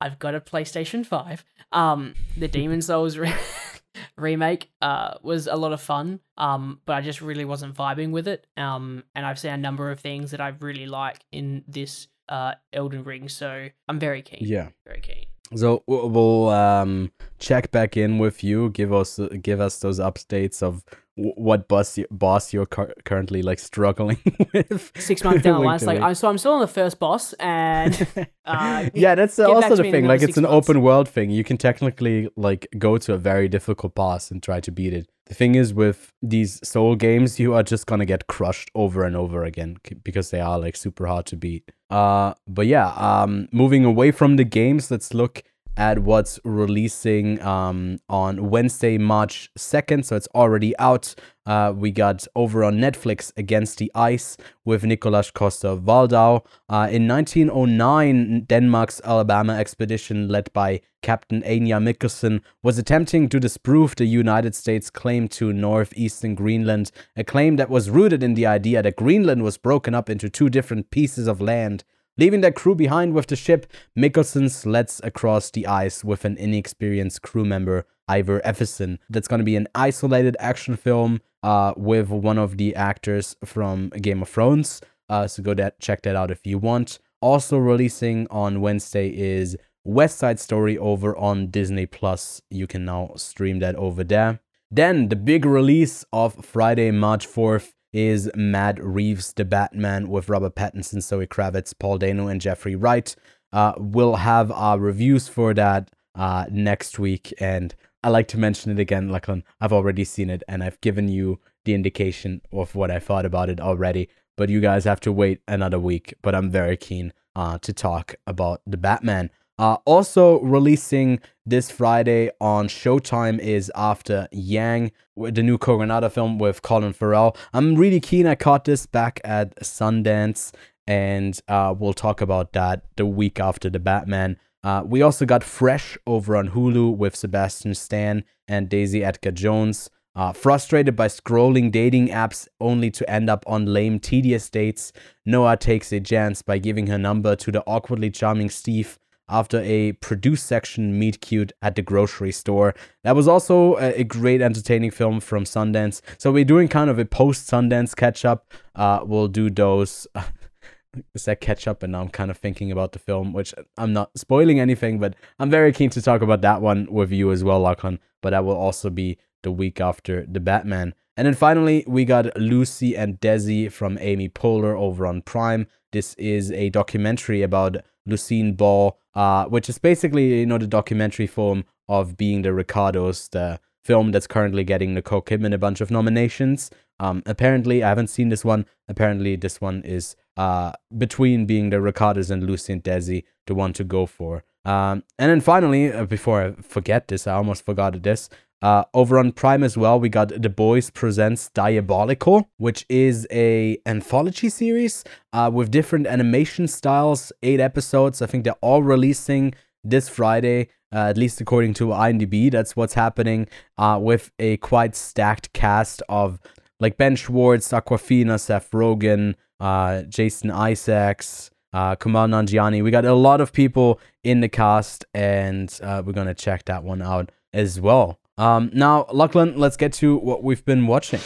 I've got a PlayStation Five. Um, the Demon Souls re- remake uh was a lot of fun. Um, but I just really wasn't vibing with it. Um, and I've seen a number of things that I really like in this uh Elden Ring, so I'm very keen. yeah Very keen. So we'll um check back in with you. Give us give us those updates of what boss you, boss you're cur- currently like struggling with. Six months down the line, it's like. I'm so I'm still on the first boss, and uh, yeah, that's also the thing. Like it's an months. open world thing. You can technically like go to a very difficult boss and try to beat it. The thing is with these soul games, you are just gonna get crushed over and over again because they are like super hard to beat. Uh, but yeah, um, moving away from the games, let's look at what's releasing um, on Wednesday, March 2nd. So it's already out. Uh, we got over on Netflix Against the Ice with Nikolaj Coster-Waldau. Uh, in 1909, Denmark's Alabama expedition, led by Captain Ejnar Mikkelsen, was attempting to disprove the United States' claim to northeastern Greenland, a claim that was rooted in the idea that Greenland was broken up into two different pieces of land. Leaving their crew behind with the ship, Mikkelsen sleds across the ice with an inexperienced crew member, Iver Iversen. That's going to be an isolated action film uh, with one of the actors from Game of Thrones. Uh, so go that check that out if you want. Also releasing on Wednesday is West Side Story over on Disney Plus. You can now stream that over there. Then the big release of Friday, March 4th is Matt Reeves' The Batman with Robert Pattinson, Zoe Kravitz, Paul Dano, and Jeffrey Wright. Uh, we'll have our reviews for that uh, next week. And I like to mention it again, Lachlan. I've already seen it and I've given you the indication of what I thought about it already. But you guys have to wait another week. But I'm very keen uh, to talk about The Batman. Uh, also releasing this Friday on Showtime is After Yang, the new Kogonada film with Colin Farrell. I'm really keen. I caught this back at Sundance, and uh, we'll talk about that the week after the Batman. Uh, we also got Fresh over on Hulu with Sebastian Stan and Daisy Edgar Jones. Uh, frustrated by scrolling dating apps only to end up on lame, tedious dates, Noah takes a chance by giving her number to the awkwardly charming Steve after a produce section meet cute at the grocery store. That was also a, great entertaining film from Sundance. So we're doing kind of a post Sundance catch up. Uh, we'll do those. Is that catch up? And now I'm kind of thinking about the film, which I'm not spoiling anything, but I'm very keen to talk about that one with you as well, Lachlan. But that will also be the week after the Batman. And then finally, we got Lucy and Desi from Amy Poehler over on Prime. This is a documentary about Lucille Ball, uh, which is basically you know the documentary form of Being the Ricardos, the film that's currently getting Nicole Kidman a bunch of nominations. Um, apparently, I haven't seen this one. Apparently, this one is uh, between Being the Ricardos and Lucy and Desi, the one to go for. Um, and then finally, uh, before I forget this, I almost forgot this. Uh, over on Prime as well, we got The Boys Presents Diabolical, which is a anthology series uh, with different animation styles, eight episodes. I think they're all releasing this Friday, uh, at least according to IMDb. That's what's happening uh, with a quite stacked cast of like Ben Schwartz, Awkwafina, Seth Rogen, uh, Jason Isaacs, uh, Kumail Nanjiani. We got a lot of people in the cast, and uh, we're gonna check that one out as well. Um, now, Lachlan, let's get to what we've been watching.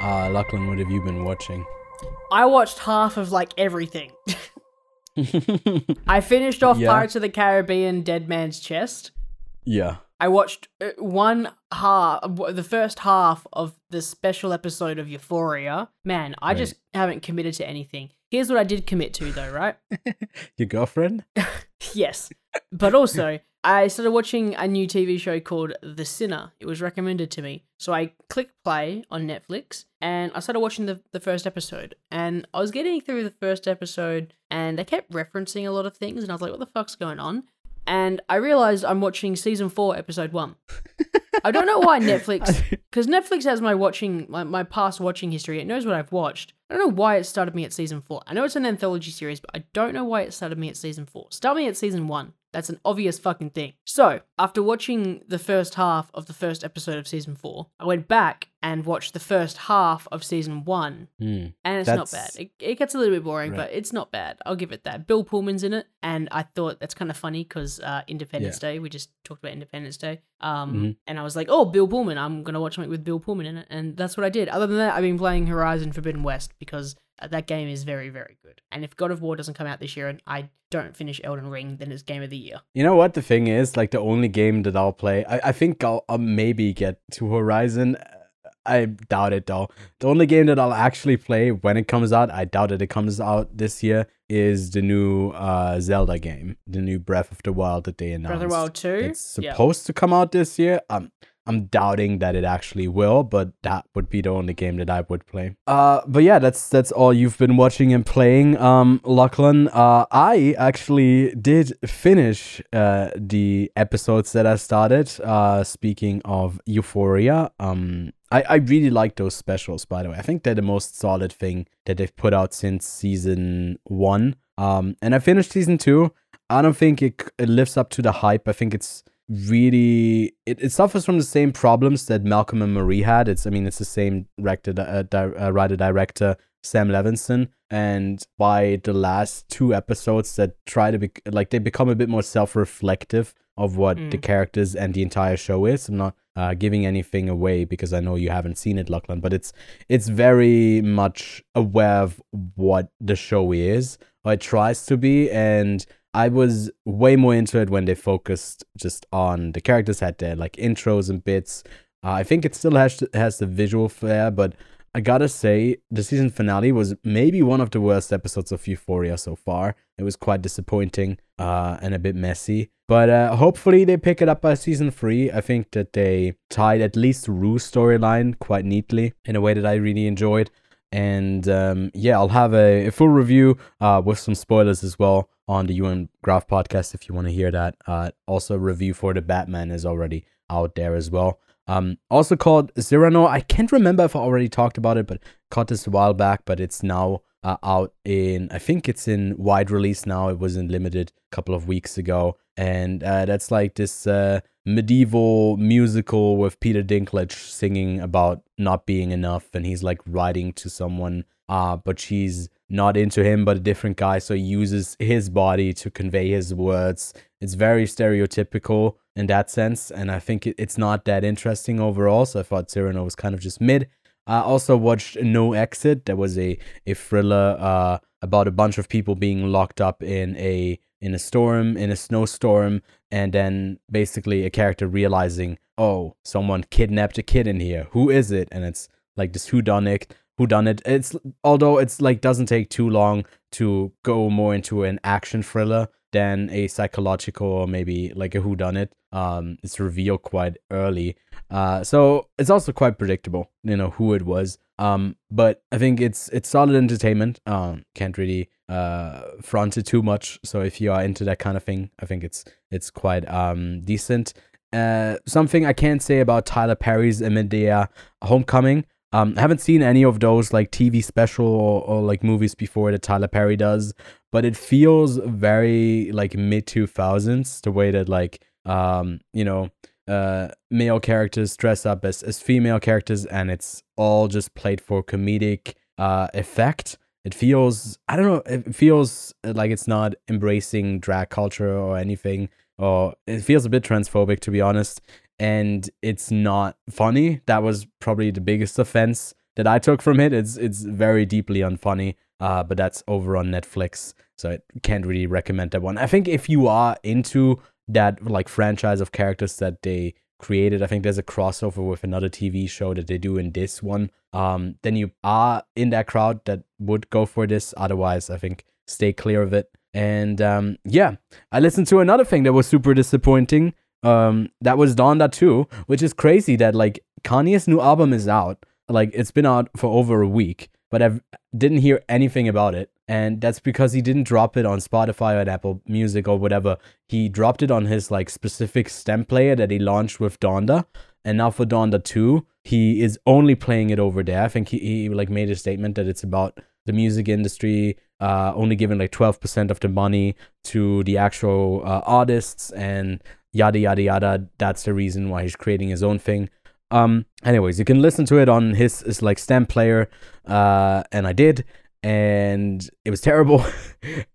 Uh, Lachlan, what have you been watching? I watched half of like everything. I finished off Yeah. Pirates of the Caribbean Dead Man's Chest. yeah. I watched uh, one half, the first half of the special episode of Euphoria. Man, I Right. just haven't committed to anything. Here's what I did commit to, though, right? Your girlfriend? yes. But also, I started watching a new TV show called The Sinner. It was recommended to me. So I clicked play on Netflix and I started watching the, the first episode. And I was getting through the first episode and they kept referencing a lot of things. And I was like, what the fuck's going on? And I realized I'm watching season four, episode one. I don't know why Netflix, because Netflix has my watching, my, my past watching history. It knows what I've watched. I don't know why it started me at season four. I know it's an anthology series, but I don't know why it started me at season four. Start me at season one. That's an obvious fucking thing. So, after watching the first half of the first episode of season four, I went back and watched the first half of season one, Hmm. and it's not bad. It, it gets a little bit boring, Right. but it's not bad. I'll give it that. Bill Pullman's in it, and I thought that's kind of funny because uh, Independence Day, we just talked about Independence Day. Um, Mhm. And I was like, oh, Bill Pullman, I'm going to watch something with Bill Pullman in it. And that's what I did. Other than that, I've been playing Horizon Forbidden West because that game is very, very good. And if God of War doesn't come out this year and I don't finish Elden Ring, then it's game of the year. You know what the thing is? Like the only game that I'll play, I, I think I'll, I'll maybe get to Horizon. I doubt it though. The only game that I'll actually play when it comes out, I doubt that it comes out this year, is the new uh, Zelda game, the new Breath of the Wild that they announced. Breath of the Wild 2. It's yeah. supposed to come out this year. Um, I'm doubting that it actually will, but that would be the only game that I would play. Uh, but yeah, that's that's all you've been watching and playing, um, Lachlan. Uh, I actually did finish uh the episodes that I started. Uh, speaking of Euphoria, um, I, I really like those specials, by the way. I think they're the most solid thing that they've put out since season one. Um, and I finished season two. I don't think it, it lives up to the hype. I think it's really it, it suffers from the same problems that Malcolm and Marie had. It's I mean it's the same director, uh, di- uh, writer director Sam Levinson, and by the last two episodes that try to be like they become a bit more self reflective of what mm. the characters and the entire show is. I'm not uh, giving anything away because I know you haven't seen it, Lachlan, but it's it's very much aware of what the show is, or it tries to be, and I was way more into it when they focused just on the characters had their like intros and bits. Uh, I think it still has has the visual flair, but I gotta say the season finale was maybe one of the worst episodes of Euphoria so far. It was quite disappointing uh, and a bit messy, but uh, hopefully they pick it up by season three. I think that they tied at least Rue's storyline quite neatly in a way that I really enjoyed. And um, yeah, I'll have a, a full review uh, with some spoilers as well on the Ewan Graf podcast if you want to hear that. Uh, also, review for the Batman is already out there as well. Um, also called Cyrano. I can't remember if I already talked about it, but caught this a while back. But it's now uh, out in. I think it's in wide release now. It was in limited a couple of weeks ago, and uh, that's like this uh, medieval musical with Peter Dinklage singing about not being enough, and he's like writing to someone, uh, but she's not into him, but a different guy, so he uses his body to convey his words. It's very stereotypical in that sense, and I think it's not that interesting overall. So I thought Cyrano was kind of just mid. I also watched No Exit. That was a a thriller uh, about a bunch of people being locked up in a in a storm, in a snowstorm, and then basically a character realizing, oh, someone kidnapped a kid in here. Who is it? And it's like this whodunit. Who done it? It's although it's like doesn't take too long to go more into an action thriller than a psychological or maybe like a who done it. Um, it's revealed quite early. Uh, so it's also quite predictable, you know, who it was. Um, but I think it's it's solid entertainment. Um, can't really uh front it too much. So if you are into that kind of thing, I think it's it's quite um decent. Uh, something I can't say about Tyler Perry's Madea Homecoming. Um, I haven't seen any of those like TV special or, or like movies before that Tyler Perry does, but it feels very like mid two thousands the way that like um you know uh male characters dress up as as female characters and it's all just played for comedic uh effect. It feels i don't know it feels like it's not embracing drag culture or anything or it feels a bit transphobic to be honest and it's not funny that was probably the biggest offense that i took from it it's it's very deeply unfunny uh but that's over on netflix so i can't really recommend that one i think if you are into that like franchise of characters that they created. I think there's a crossover with another TV show that they do in this one. Um, then you are in that crowd that would go for this. Otherwise, I think stay clear of it. And um, yeah, I listened to another thing that was super disappointing. Um, that was Donda 2, which is crazy that like Kanye's new album is out. Like it's been out for over a week, but I didn't hear anything about it and that's because he didn't drop it on Spotify or Apple Music or whatever. He dropped it on his like specific stem player that he launched with Donda, and now for Donda 2, he is only playing it over there. I think he, he like made a statement that it's about the music industry uh, only giving like 12% of the money to the actual uh, artists and yada yada yada. That's the reason why he's creating his own thing. Um, anyways, you can listen to it on his, his like stem player, uh, and I did and it was terrible.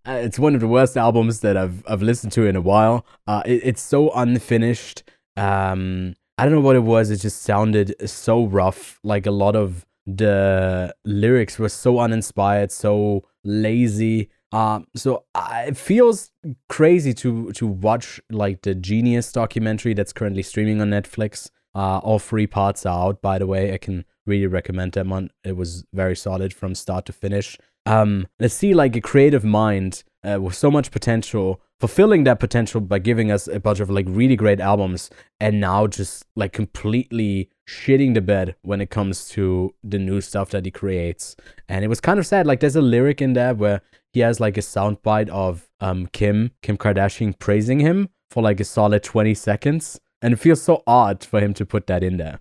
Uh, it's one of the worst albums that I've I've listened to in a while. Uh, it, it's so unfinished. Um, I don't know what it was. It just sounded so rough. Like a lot of the lyrics were so uninspired, so lazy. Um, so uh, it feels crazy to to watch like the Genius documentary that's currently streaming on Netflix. Uh, all three parts are out, by the way. I can really recommend that one. It was very solid from start to finish. Um, let's see like a creative mind uh, with so much potential fulfilling that potential by giving us a bunch of like really great albums and now just like completely shitting the bed when it comes to the new stuff that he creates. And it was kind of sad. Like there's a lyric in there where he has like a soundbite of um Kim, Kim Kardashian praising him for like a solid 20 seconds. And it feels so odd for him to put that in there.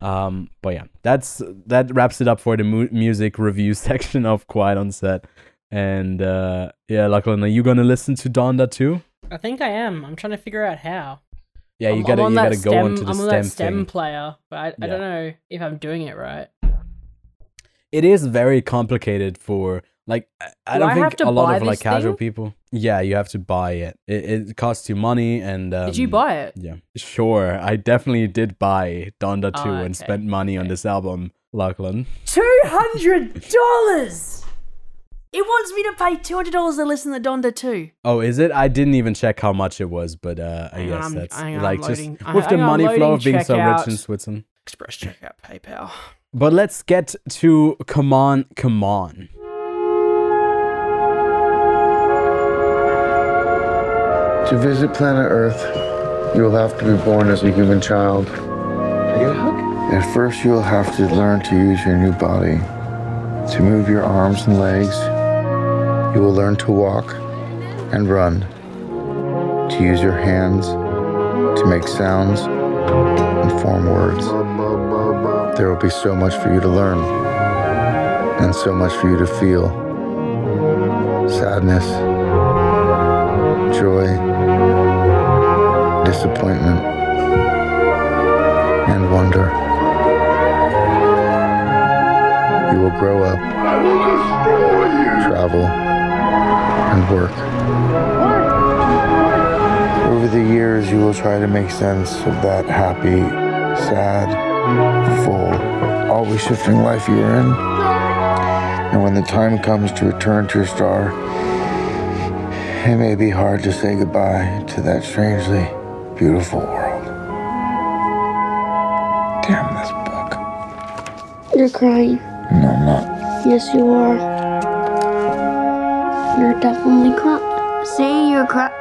Um, but yeah, that's that wraps it up for the mu- music review section of Quiet on Set. And uh, yeah, Lachlan, are you gonna listen to Donda 2? I think I am. I'm trying to figure out how. Yeah, you I'm- gotta I'm on you that gotta go stem, onto the I'm on stem that stem thing. player, but I, I Yeah. don't know if I'm doing it right. It is very complicated for like I- I Do don't I think a lot of like casual thing? people. Yeah, you have to buy it. It, it costs you money and um, Did you buy it? Yeah, sure. I definitely did buy Donda Oh, 2 and spent money on this album, Lachlan. Two hundred dollars. It wants me to pay two hundred dollars to listen to Donda 2. Oh, is it? I didn't even check how much it was, but uh, I Hang guess on, that's hang on, like I'm just loading- with the hang on, money flow of being so rich in Switzerland. Express checkout PayPal. But let's get to come on, come on. To visit planet Earth, you will have to be born as a human child. At first, you will have to learn to use your new body, to move your arms and legs. You will learn to walk and run, to use your hands, to make sounds and form words. There will be so much for you to learn, and so much for you to feel sadness, joy, disappointment, and wonder. You will grow up, travel, and work. Over the years, you will try to make sense of that happy, sad, full, always shifting life you are in. And when the time comes to return to your star, it may be hard to say goodbye to that strangely beautiful world. Damn this book. You're crying. No, I'm not. Yes, you are. You're definitely crying. See, you're crying.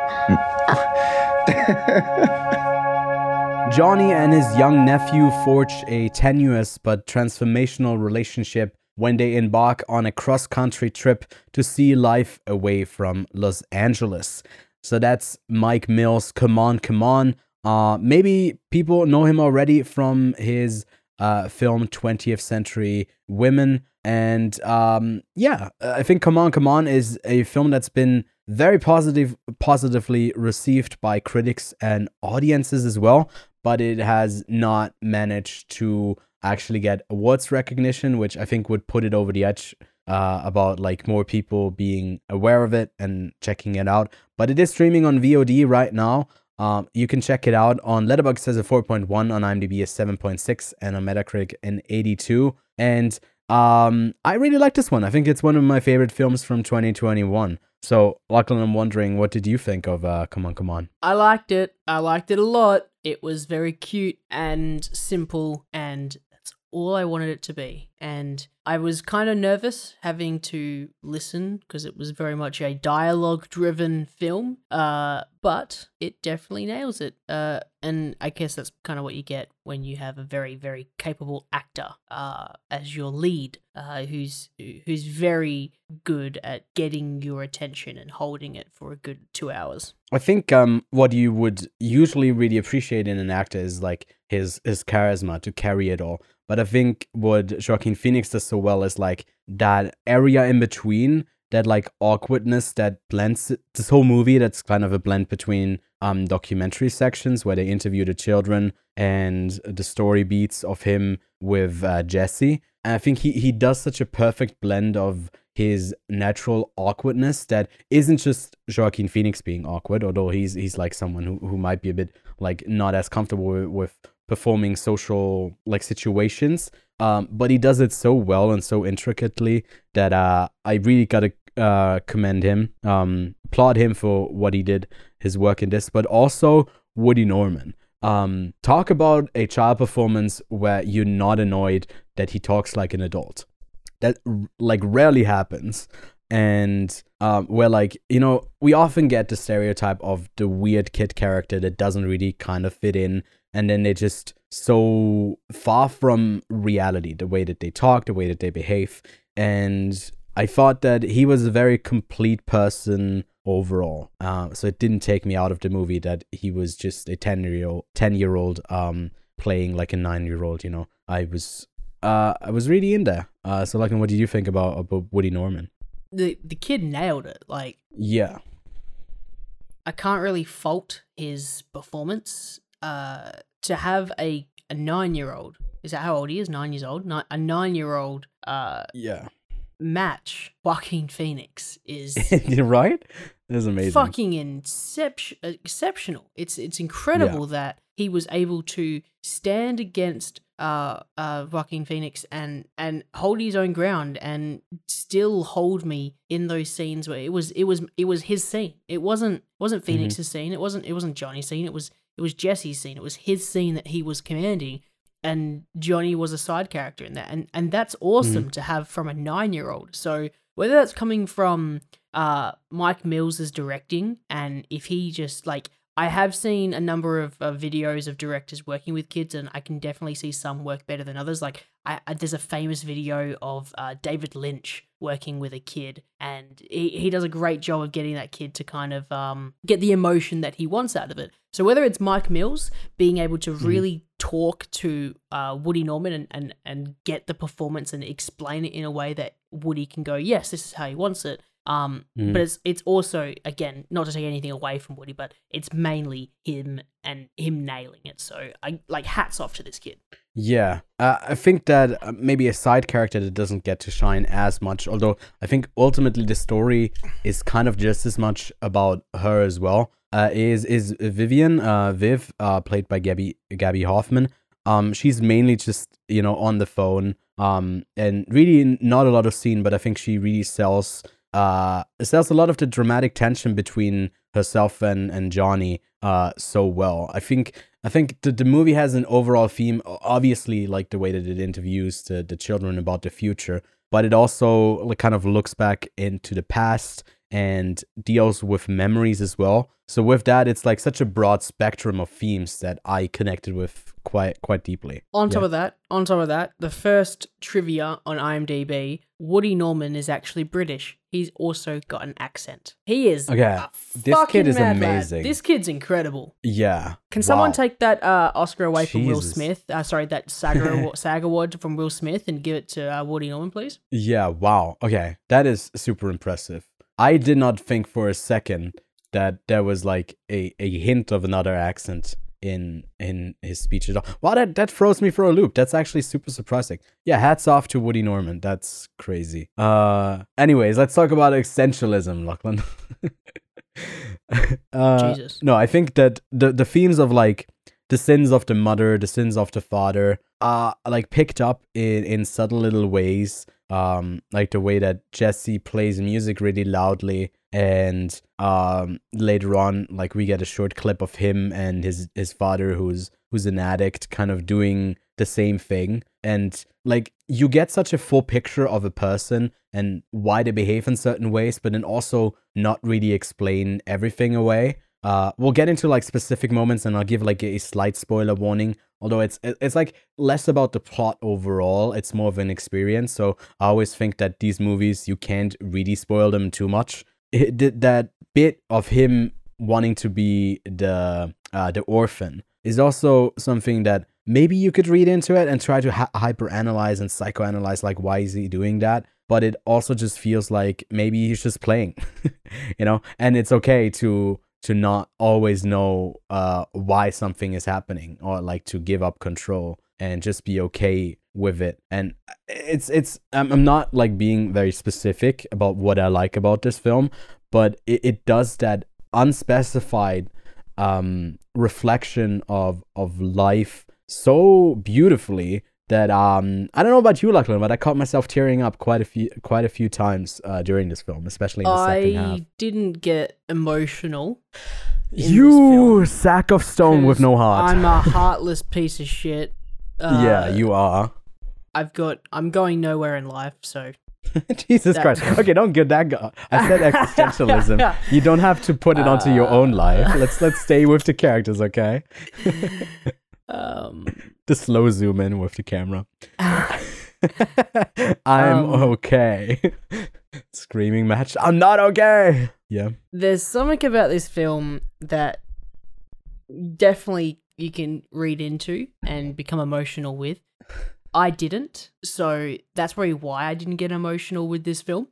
Johnny and his young nephew forge a tenuous but transformational relationship when they embark on a cross country trip to see life away from Los Angeles. So that's Mike Mills. C'mon C'mon. Uh, maybe people know him already from his uh, film 20th Century Women. And um, yeah, I think C'mon C'mon is a film that's been very positive, positively received by critics and audiences as well, but it has not managed to actually get awards recognition, which I think would put it over the edge uh, about like more people being aware of it and checking it out. But it is streaming on VOD right now. Um, you can check it out on Letterboxd says a 4.1 on IMDb is 7.6 and on Metacritic an 82. And um, I really like this one. I think it's one of my favorite films from 2021. So, Lachlan, I'm wondering, what did you think of uh, C'mon C'mon? I liked it. I liked it a lot. It was very cute and simple, and all I wanted it to be. And I was kind of nervous having to listen because it was very much a dialogue driven film. Uh, but it definitely nails it. Uh, and I guess that's kind of what you get when you have a very, very capable actor uh, as your lead, uh, who's who's very good at getting your attention and holding it for a good two hours. I think um, what you would usually really appreciate in an actor is like his his charisma to carry it all. But I think what Joaquin Phoenix does so well is like that area in between, that like awkwardness that blends this whole movie. That's kind of a blend between um documentary sections where they interview the children and the story beats of him with uh, Jesse. And I think he he does such a perfect blend of his natural awkwardness that isn't just Joaquin Phoenix being awkward, although he's he's like someone who, who might be a bit like not as comfortable with, with performing social like situations. Um, but he does it so well and so intricately that uh, I really gotta uh, commend him, um, applaud him for what he did, his work in this, but also Woody Norman. Um, talk about a child performance where you're not annoyed that he talks like an adult. That like rarely happens. And um, where like you know we often get the stereotype of the weird kid character that doesn't really kind of fit in. And then they're just so far from reality the way that they talk the way that they behave. And i thought that he was a very complete person overall uh, so it didn't take me out of the movie that he was just a 10 year old 10 year old um playing like a 9 year old you know i was uh i was really in there uh so like what did you think about about woody norman The the kid nailed it. Like yeah I can't really fault his performance. Uh, to have a a nine year old is that how old he is? Nine years old. Ni- a nine year old uh yeah match Joaquin Phoenix is you're that's amazing fucking inception, exceptional. It's it's incredible that he was able to stand against uh uh Joaquin Phoenix and and hold his own ground and still hold me in those scenes where it was it was it was his scene. It wasn't wasn't Phoenix's scene. It wasn't it wasn't Johnny's scene. It was it was Jesse's scene. It was his scene that he was commanding and Johnny was a side character in that. And and that's awesome to have from a 9-year-old. So whether that's coming from uh Mike Mills' is directing and if he just like I have seen a number of uh, videos of directors working with kids, and I can definitely see some work better than others. Like, I, I there's a famous video of uh, David Lynch working with a kid, and he, he does a great job of getting that kid to kind of um, get the emotion that he wants out of it. So whether it's Mike Mills being able to really talk to uh, Woody Norman and, and and get the performance and explain it in a way that Woody can go, yes, this is how he wants it. Um, Mhm. but it's it's also again not to take anything away from Woody, but it's mainly him and him nailing it. So I like hats off to this kid. Yeah, uh, I think that uh, maybe a side character that doesn't get to shine as much, although I think ultimately the story is kind of just as much about her as well. Uh, is is Vivian, uh, Viv, uh, played by Gaby Gaby Hoffmann. Um, she's mainly just you know on the phone. Um, and really not a lot of scene, but I think she really sells uh sells a lot of the dramatic tension between herself and and Johnny uh so well. I think I think the, the movie has an overall theme, obviously, like the way that it interviews the, the children about the future, but it also like, kind of looks back into the past and deals with memories as well. So with that, it's like such a broad spectrum of themes that I connected with quite quite deeply. On top Yeah. of that, on top of that, the first trivia on IMDb, Woody Norman is actually British. He's also got an accent. He is Okay, this kid is mad lad. amazing. This kid's incredible. Yeah. Can someone take that uh, Oscar away from Will Smith? Uh, sorry, that SAG award, SAG award from Will Smith and give it to uh, Woody Norman, please? Yeah, wow. Okay, that is super impressive. I did not think for a second that there was like a, a hint of another accent in in his speech at all. Wow, that, that froze me for a loop. That's actually super surprising. Yeah, hats off to Woody Norman. That's crazy. Uh anyways, let's talk about essentialism, Lachlan. uh, Jesus. no, I think that the the themes of like the sins of the mother, the sins of the father, are like picked up in in subtle little ways. Um, like the way that Jesse plays music really loudly, and um, later on, like we get a short clip of him and his his father, who's who's an addict, kind of doing the same thing, and like you get such a full picture of a person and why they behave in certain ways, but then also not really explain everything away. Uh, we'll get into like specific moments, and I'll give like a slight spoiler warning. Although it's it's like less about the plot overall, it's more of an experience. So I always think that these movies you can't really spoil them too much. It, th- that bit of him wanting to be the uh, the orphan is also something that maybe you could read into it and try to hyperanalyze and psychoanalyze like why is he doing that? But it also just feels like maybe he's just playing you know? And it's okay to to not always know uh why something is happening or like to give up control and just be okay with it and it's it's i'm, I'm not like being very specific about what i like about this film but it, it does that unspecified um reflection of of life so beautifully that um I don't know about you, Lachlan, but I caught myself tearing up quite a few quite a few times uh, during this film, especially in the second half. I didn't get emotional. You sack of stone with no heart. I'm a heartless piece of shit. Uh, yeah, you are. I've got. I'm going nowhere in life, so Jesus That- Christ. Okay, don't get that. Go- I said existentialism. you don't have to put it onto your own life. Let's let's stay with the characters, okay? Um, The slow zoom in with the camera. I'm Um, okay. Screaming match. I'm not okay. Yeah. there's something about this film that definitely you can read into and become emotional with. I didn't, so that's probably why I didn't get emotional with this film.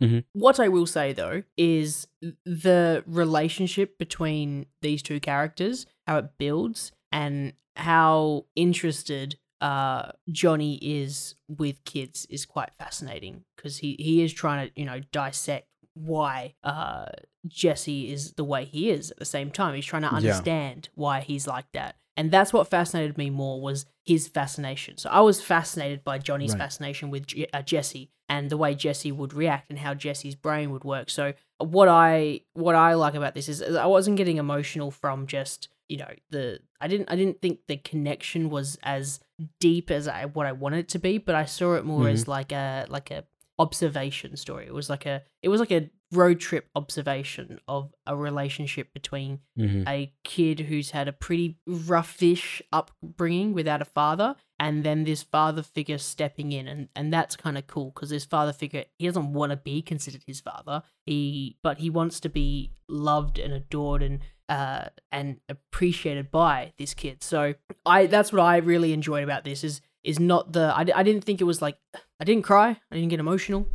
Mhm. What I will say though is the relationship between these two characters, how it builds, and how interested uh, Johnny is with kids is quite fascinating because he, he is trying to you know dissect why uh, Jesse is the way he is at the same time. He's trying to Yeah. understand why he's like that. And that's what fascinated me more was his fascination. So I was fascinated by Johnny's Right. fascination with Je- uh, Jesse and the way Jesse would react and how Jesse's brain would work. So what I what I like about this is I wasn't getting emotional from just you know the I didn't I didn't think the connection was as deep as I what I wanted it to be, but I saw it more Mhm. as like a like a observation story. It was like a it was like a road trip observation of a relationship between hmm a kid who's had a pretty roughish upbringing without a father and then this father figure stepping in. And, and that's kind of cool because this father figure he doesn't want to be considered his father. He but he wants to be loved and adored and uh and appreciated by this kid. So i that's what i really enjoyed about this is is not the i, I didn't think it was like i didn't cry i didn't get emotional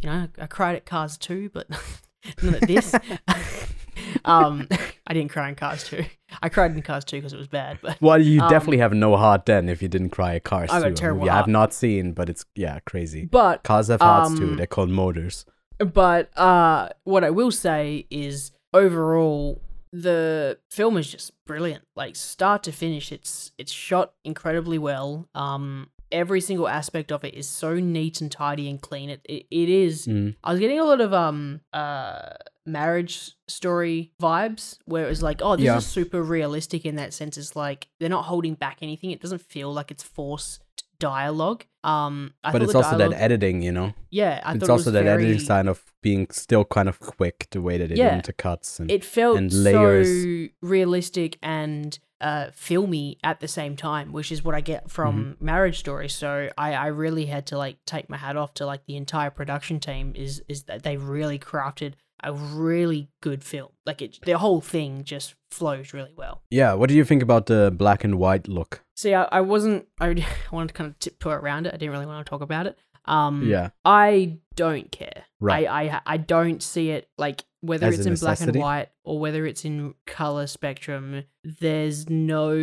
you know i, I cried at cars 2 but not at this um i didn't cry in cars 2 i cried in cars 2 because it was bad but Well, you Um, definitely have no heart then if you didn't cry at Cars I got 2. a terrible movie I've not seen, but it's yeah crazy. but Cars have hearts too. um, They're called motors. but uh what i will say is overall the film is just brilliant like start to finish it's it's shot incredibly well um every single aspect of it is so neat and tidy and clean it it, it is Mm. I was getting a lot of um uh marriage story vibes where it was like, oh, this Yeah. is super realistic in that sense. It's like they're not holding back anything. It doesn't feel like it's forced dialogue. Um, I But it's also dialogue, that editing, you know. yeah, I it's thought also it that very, editing sign of being still kind of quick the way that it Yeah. into cuts and It felt and layers. so realistic and uh, filmy at the same time, which is what I get from Mm-hmm. Marriage Story. So I, I really had to like take my hat off to like the entire production team. Is is that they really crafted a really good film. Like it, the whole thing just flows really well. yeah. What do you think about the black and white look? See, I, I wasn't. I, I wanted to kind of tiptoe around it. I didn't really want to talk about it. Um, Yeah. I don't care. Right. I, I I don't see it like whether As it's in black and white or whether it's in color spectrum. There's no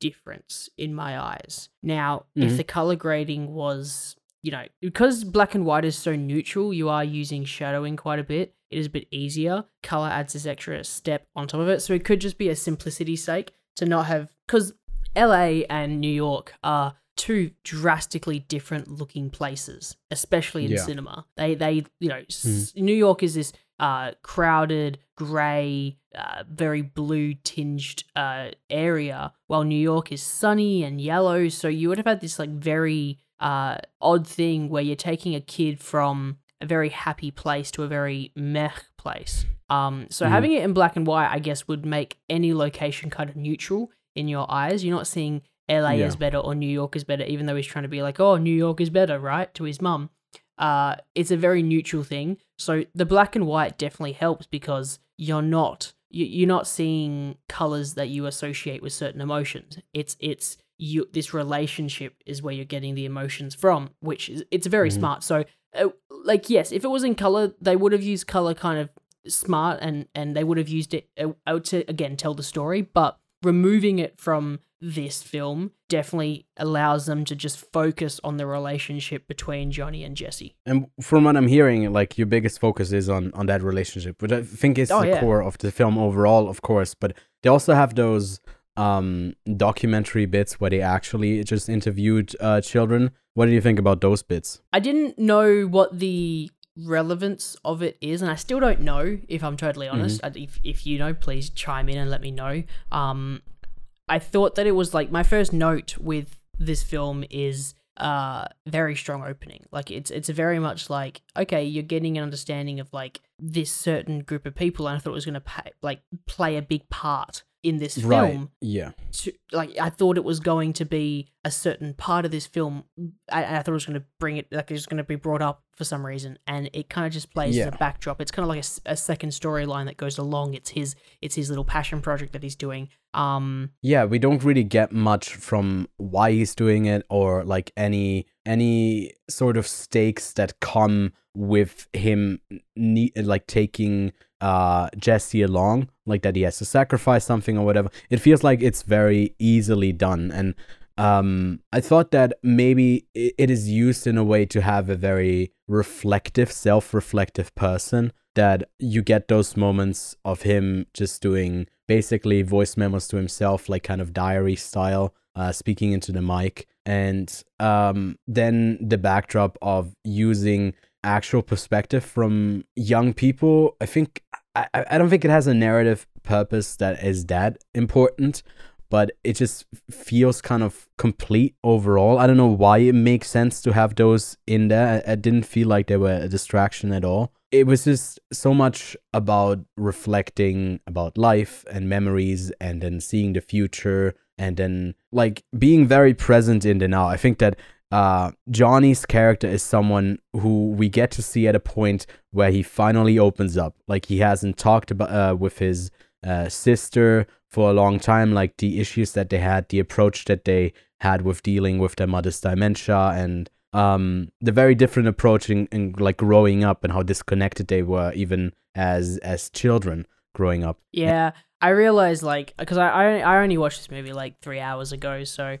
difference in my eyes. Now, if Mhm. the color grading was, you know, because black and white is so neutral, you are using shadowing quite a bit. It is a bit easier. Color adds this extra step on top of it, so it could just be a simplicity sake to not have because LA and New York are two drastically different looking places, especially in Yeah. cinema. They they you know s- New York is this uh crowded gray uh, very blue tinged uh area while New York is sunny and yellow so you would have had this like very uh odd thing where you're taking a kid from a very happy place to a very meh place um so Mhm. having it in black and white I guess would make any location kind of neutral in your eyes you're not seeing LA Yeah. is better or New York is better even though he's trying to be like oh New York is better right to his mum uh, it's a very neutral thing. So the black and white definitely helps because you're not you, you're not seeing colors that you associate with certain emotions. It's it's you this relationship is where you're getting the emotions from, which is it's very Mhm. smart. So uh, like yes, if it was in color, they would have used color kind of smart and and they would have used it uh, out to again tell the story, but removing it from this film definitely allows them to just focus on the relationship between Johnny and Jesse. And from what I'm hearing, like your biggest focus is on on that relationship, which I think is Oh, the yeah. core of the film overall, of course. But they also have those um documentary bits where they actually just interviewed uh children. What do you think about those bits? I didn't know what the relevance of it is, and I still don't know if I'm totally honest. I- If if you know, please chime in and let me know. Um, I thought that it was like my first note with this film is uh very strong opening. Like it's it's very much like okay, you're getting an understanding of like this certain group of people, and I thought it was going to pay, like play a big part in this film. Right. Yeah. To, like I thought it was going to be a certain part of this film. I, I thought it was going to bring it like it was going to be brought up for some reason, and it kind of just plays as a backdrop. It's kind of like a second storyline that goes along. It's his it's his little passion project that he's doing. Um, Yeah, we don't really get much from why he's doing it or like any any sort of stakes that come with him ne- like taking uh Jesse along, like that he has to sacrifice something or whatever. It feels like it's very easily done and um I thought that maybe it is used in a way to have a very reflective, self-reflective person that you get those moments of him just doing basically voice memos to himself, like kind of diary style, uh, speaking into the mic. And um, then the backdrop of using actual perspective from young people. I think, I, I don't think it has a narrative purpose that is that important. But it just feels kind of complete overall. I don't know why it makes sense to have those in there. I, I didn't feel like they were a distraction at all it was just so much about reflecting about life and memories and then seeing the future and then like being very present in the now. I think that uh, Johnny's character is someone who we get to see at a point where he finally opens up. Like he hasn't talked about uh, with his uh, sister for a long time, like the issues that they had, the approach that they had with dealing with their mother's dementia and um the very different approach in, in like growing up and how disconnected they were even as as children growing up. Yeah, I realized like because I, I I only watched this movie like three hours ago, so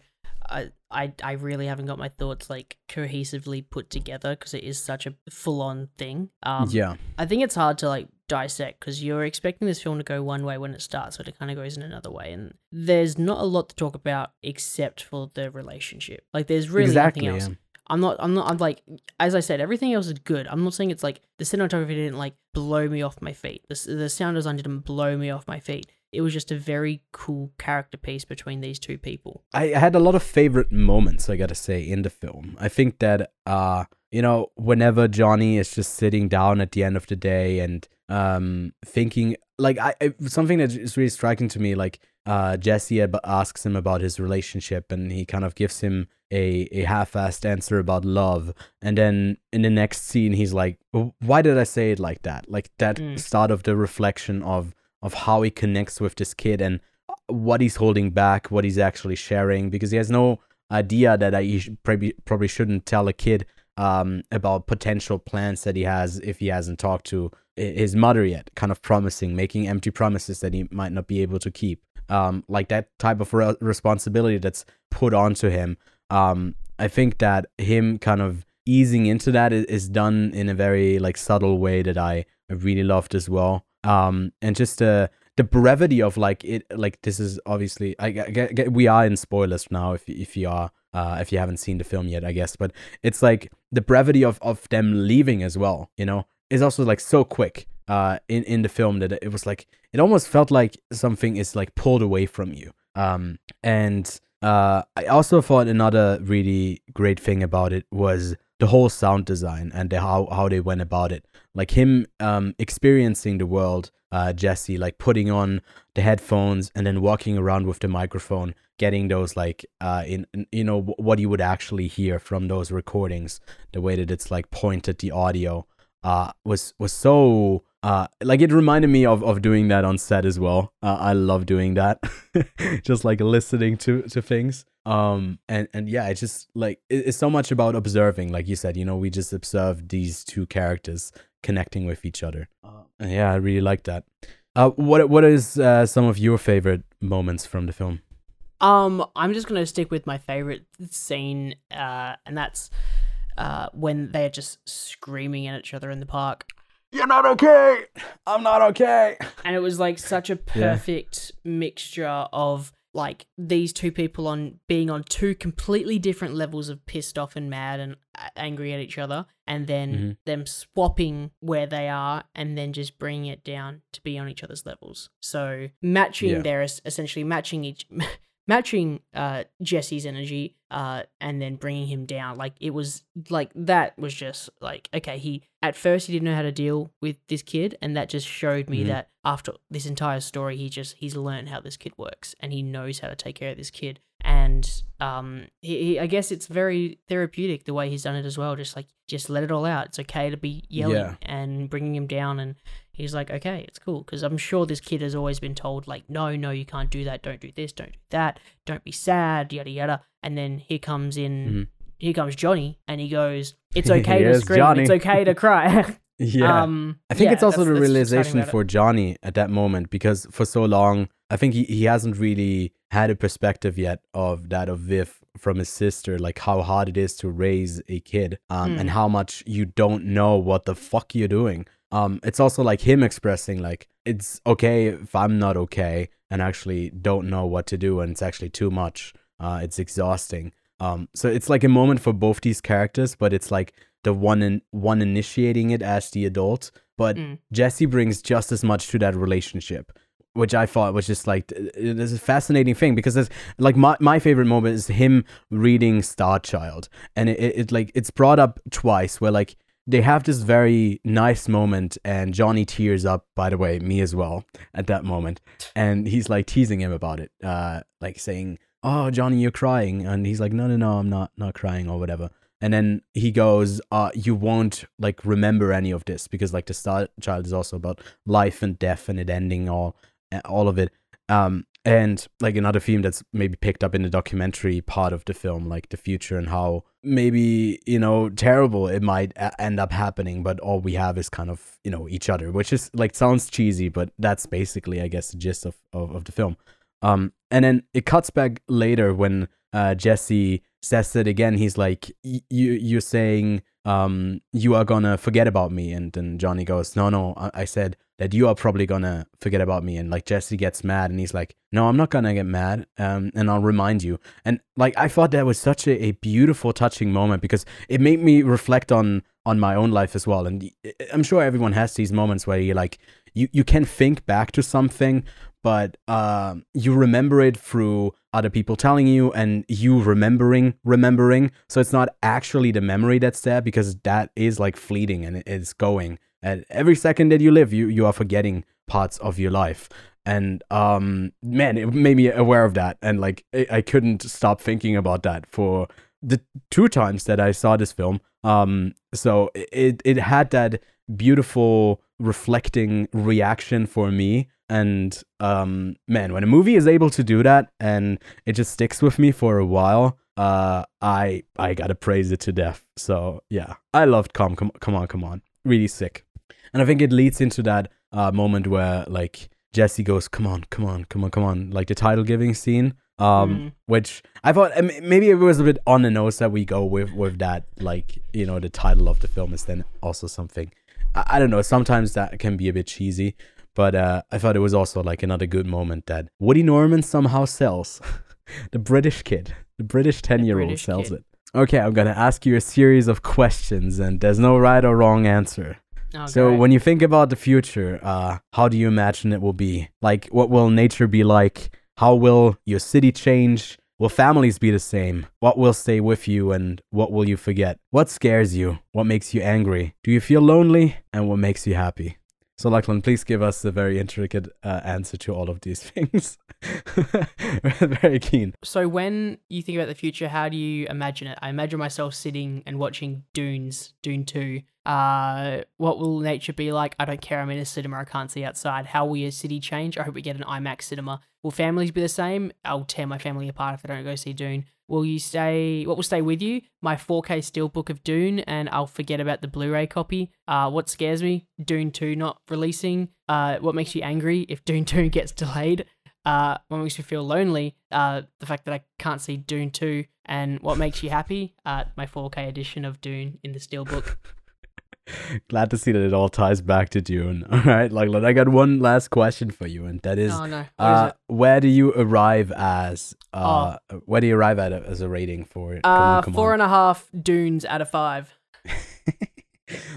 I I I really haven't got my thoughts like cohesively put together because it is such a full on thing. Um, yeah I think it's hard to like dissect because you're expecting this film to go one way when it starts, but it kind of goes in another way, and there's not a lot to talk about except for the relationship. Like, there's really exactly nothing else. yeah. I'm not. I'm not. I'm like, as I said, everything else is good. I'm not saying it's like the cinematography didn't like blow me off my feet. The the sound design didn't blow me off my feet. It was just a very cool character piece between these two people. I had a lot of favorite moments, I gotta say, in the film. I think that, uh, you know, whenever Johnny is just sitting down at the end of the day and um thinking, like, I, I something that is really striking to me, like, uh, Jesse asks him about his relationship, and he kind of gives him a a half-assed answer about love, and then in the next scene, he's like, "Why did I say it like that?" Like that Mm. start of the reflection of of how he connects with this kid and what he's holding back, what he's actually sharing, because he has no idea that I probably probably shouldn't tell a kid um, about potential plans that he has if he hasn't talked to his mother yet. Kind of promising, making empty promises that he might not be able to keep. Um, like that type of re- responsibility that's put onto him. Um, I think that him kind of easing into that is, done in a very like subtle way that I really loved as well. Um, and just the the brevity of like it like this is obviously I, I get- we are in spoilers now if if you are uh if you haven't seen the film yet I guess but it's like the brevity of of them leaving as well you know is also like so quick uh in in the film that it was like it almost felt like something is like pulled away from you. Um and uh I also thought another really great thing about it was the whole sound design and the, how how they went about it. Like him um experiencing the world uh jesse like putting on the headphones and then walking around with the microphone getting those like uh in, in you know wh- what you would actually hear from those recordings the way that it's like pointed the audio uh was was so uh like it reminded me of of doing that on set as well. Uh, i love doing that. Just like listening to to things um and and yeah it's just like it, it's so much about observing like you said you know we just observe these two characters connecting with each other. Uh, yeah i really like that. Uh what what is uh, some of your favorite moments from the film? Um, I'm just gonna stick with my favorite scene, uh, and that's uh when they're just screaming at each other in the park. you're not okay. I'm not okay. And it was like such a perfect mixture of like these two people on being on two completely different levels of pissed off and mad and angry at each other and then Mhm. them swapping where they are and then just bringing it down to be on each other's levels so matching Yeah. their essentially matching each matching uh Jesse's energy uh and then bringing him down like it was like that was just like okay he at first he didn't know how to deal with this kid and that just showed me Mhm. that after this entire story he just he's learned how this kid works and he knows how to take care of this kid and um he, he, I guess it's very therapeutic the way he's done it as well just like just let it all out it's okay to be yelling Yeah. and bringing him down and he's like okay it's cool because i'm sure this kid has always been told like no no you can't do that don't do this don't do that don't be sad yada yada and then here comes in Mhm. here comes johnny and he goes it's okay to scream Johnny. it's okay to cry Yeah. um I think yeah, it's also the realization for Johnny at that moment because for so long, I think he, he hasn't really had a perspective yet of that of Viv from his sister, like how hard it is to raise a kid um, and Hmm. how much you don't know what the fuck you're doing. Um, it's also like him expressing like it's okay if I'm not okay and actually don't know what to do and it's actually too much. Uh, it's exhausting. Um, so it's like a moment for both these characters, but it's like the one in, one initiating it as the adult. But Mm. Jesse brings just as much to that relationship, which I thought was just like it is a fascinating thing because it's like my, my favorite moment is him reading Star Child, and it, it, it like it's brought up twice where like they have this very nice moment and Johnny tears up by the way me as well at that moment. And he's like teasing him about it uh like saying oh Johnny you're crying. And he's like no no no I'm not not crying or whatever. And then he goes uh you won't like remember any of this because like the star child is also about life and death and it ending all all of it. Um and like another theme that's maybe picked up in the documentary part of the film like the future and how maybe you know terrible it might a- end up happening but all we have is kind of you know each other which is like sounds cheesy but that's basically i guess the gist of of, of the film. Um and then it cuts back later when uh jesse says it again. He's like you you're saying um you are gonna forget about me. And then johnny goes no no I, I said that you are probably gonna forget about me and like jesse gets mad and he's like no i'm not gonna get mad um and i'll remind you. And like i thought that was such a, a beautiful touching moment because it made me reflect on on my own life as well. And I'm sure everyone has these moments where you like you, you can think back to something but um, you remember it through other people telling you and you remembering remembering. So it's not actually the memory that's there because that is like fleeting and it's going and every second that you live you you are forgetting parts of your life. And um man it made me aware of that. And like i, I couldn't stop thinking about that for the two times that i saw this film. Um so it it had that beautiful reflecting reaction for me. And um man when a movie is able to do that and it just sticks with me for a while uh i i gotta praise it to death. So yeah. I loved come come, come on come on. Really sick and i think it leads into that uh moment where like jesse goes come on come on come on come on like the title giving scene um Mm. which i thought maybe it was a bit on the nose that we go with with that like you know the title of the film is then also something I, I don't know sometimes that can be a bit cheesy but uh, I thought it was also like another good moment that Woody Norman somehow sells. the British kid, the British 10 year old sells kid. it. Okay, I'm going to ask you a series of questions and there's no right or wrong answer. Oh, So, when you think about the future, uh, how do you imagine it will be? Like, what will nature be like? How will your city change? Will families be the same? What will stay with you and what will you forget? What scares you? What makes you angry? Do you feel lonely? And what makes you happy? So, Lachlan, please give us a very intricate uh, answer to all of these things. Very keen. So when you think about the future, how do you imagine it? I imagine myself sitting and watching Dunes, Dune 2. Uh, what will nature be like? I don't care. I'm in a cinema. I can't see outside. How will your city change? I hope we get an IMAX cinema. Will families be the same? I'll tear my family apart if I don't go see Dune. Will you stay? What will stay with you? My 4K steelbook of Dune, and I'll forget about the Blu-ray copy. Uh, what scares me? Dune 2 not releasing. Uh, what makes you angry if Dune 2 gets delayed? Uh, what makes you feel lonely? Uh, the fact that I can't see Dune 2. And what makes you happy? Uh, my 4K edition of Dune in the steelbook. Glad to see that it all ties back to Dune. All right, Lachlan, I got one last question for you, and that is oh no, Uh, it? where do you arrive as? Uh, where do you arrive at as a rating for it? Uh, come four and a half Dunes out of five.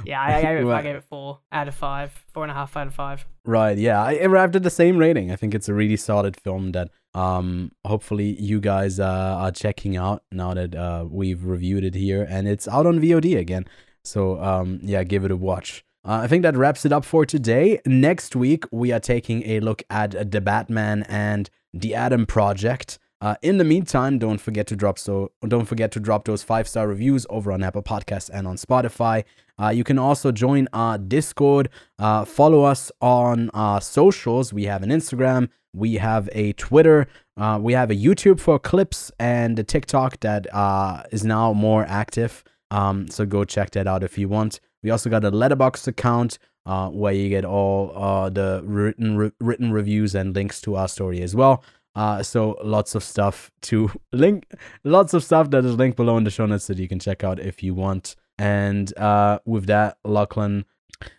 Yeah, I, I, gave it, I gave it four out of five, four and a half out of five. Right, yeah. I arrived at the same rating. I think it's a really solid film that um hopefully you guys uh, are checking out now that uh, we've reviewed it here and it's out on VOD again. So um yeah, give it a watch. Uh, I think that wraps it up for today. Next week we are taking a look at the Batman and the Adam Project. Uh, in the meantime, don't forget to drop so don't forget to drop those five star reviews over on Apple Podcasts and on Spotify. Uh, you can also join our Discord. Uh, follow us on our socials. We have an Instagram. We have a Twitter. Uh, we have a YouTube for clips and a TikTok that uh, is now more active. Um, so go check that out if you want. We also got a Letterboxd account uh, where you get all uh, the written re- written reviews and links to our story as well. Uh, so lots of stuff to link, lots of stuff that is linked below in the show notes that you can check out if you want. And uh, with that, Lachlan,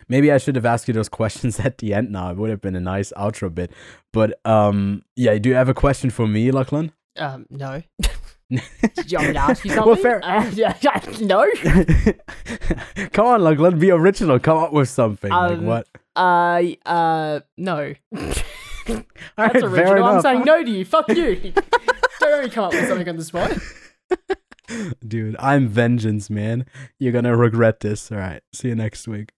maybe I should have asked you those questions at the end. Now it would have been a nice outro bit. But um, yeah, do you have a question for me, Lachlan? Um, no. Do you want me to ask you something? Well, fair- Uh, yeah, yeah, no. Come on, Lachlan, be original. Come up with something. like Um, what? Uh, uh, no. That's right, original. I'm saying no to you. Fuck you. Don't me come up with something on the spot. Dude, I'm vengeance, man. You're gonna regret this. All right. See you next week.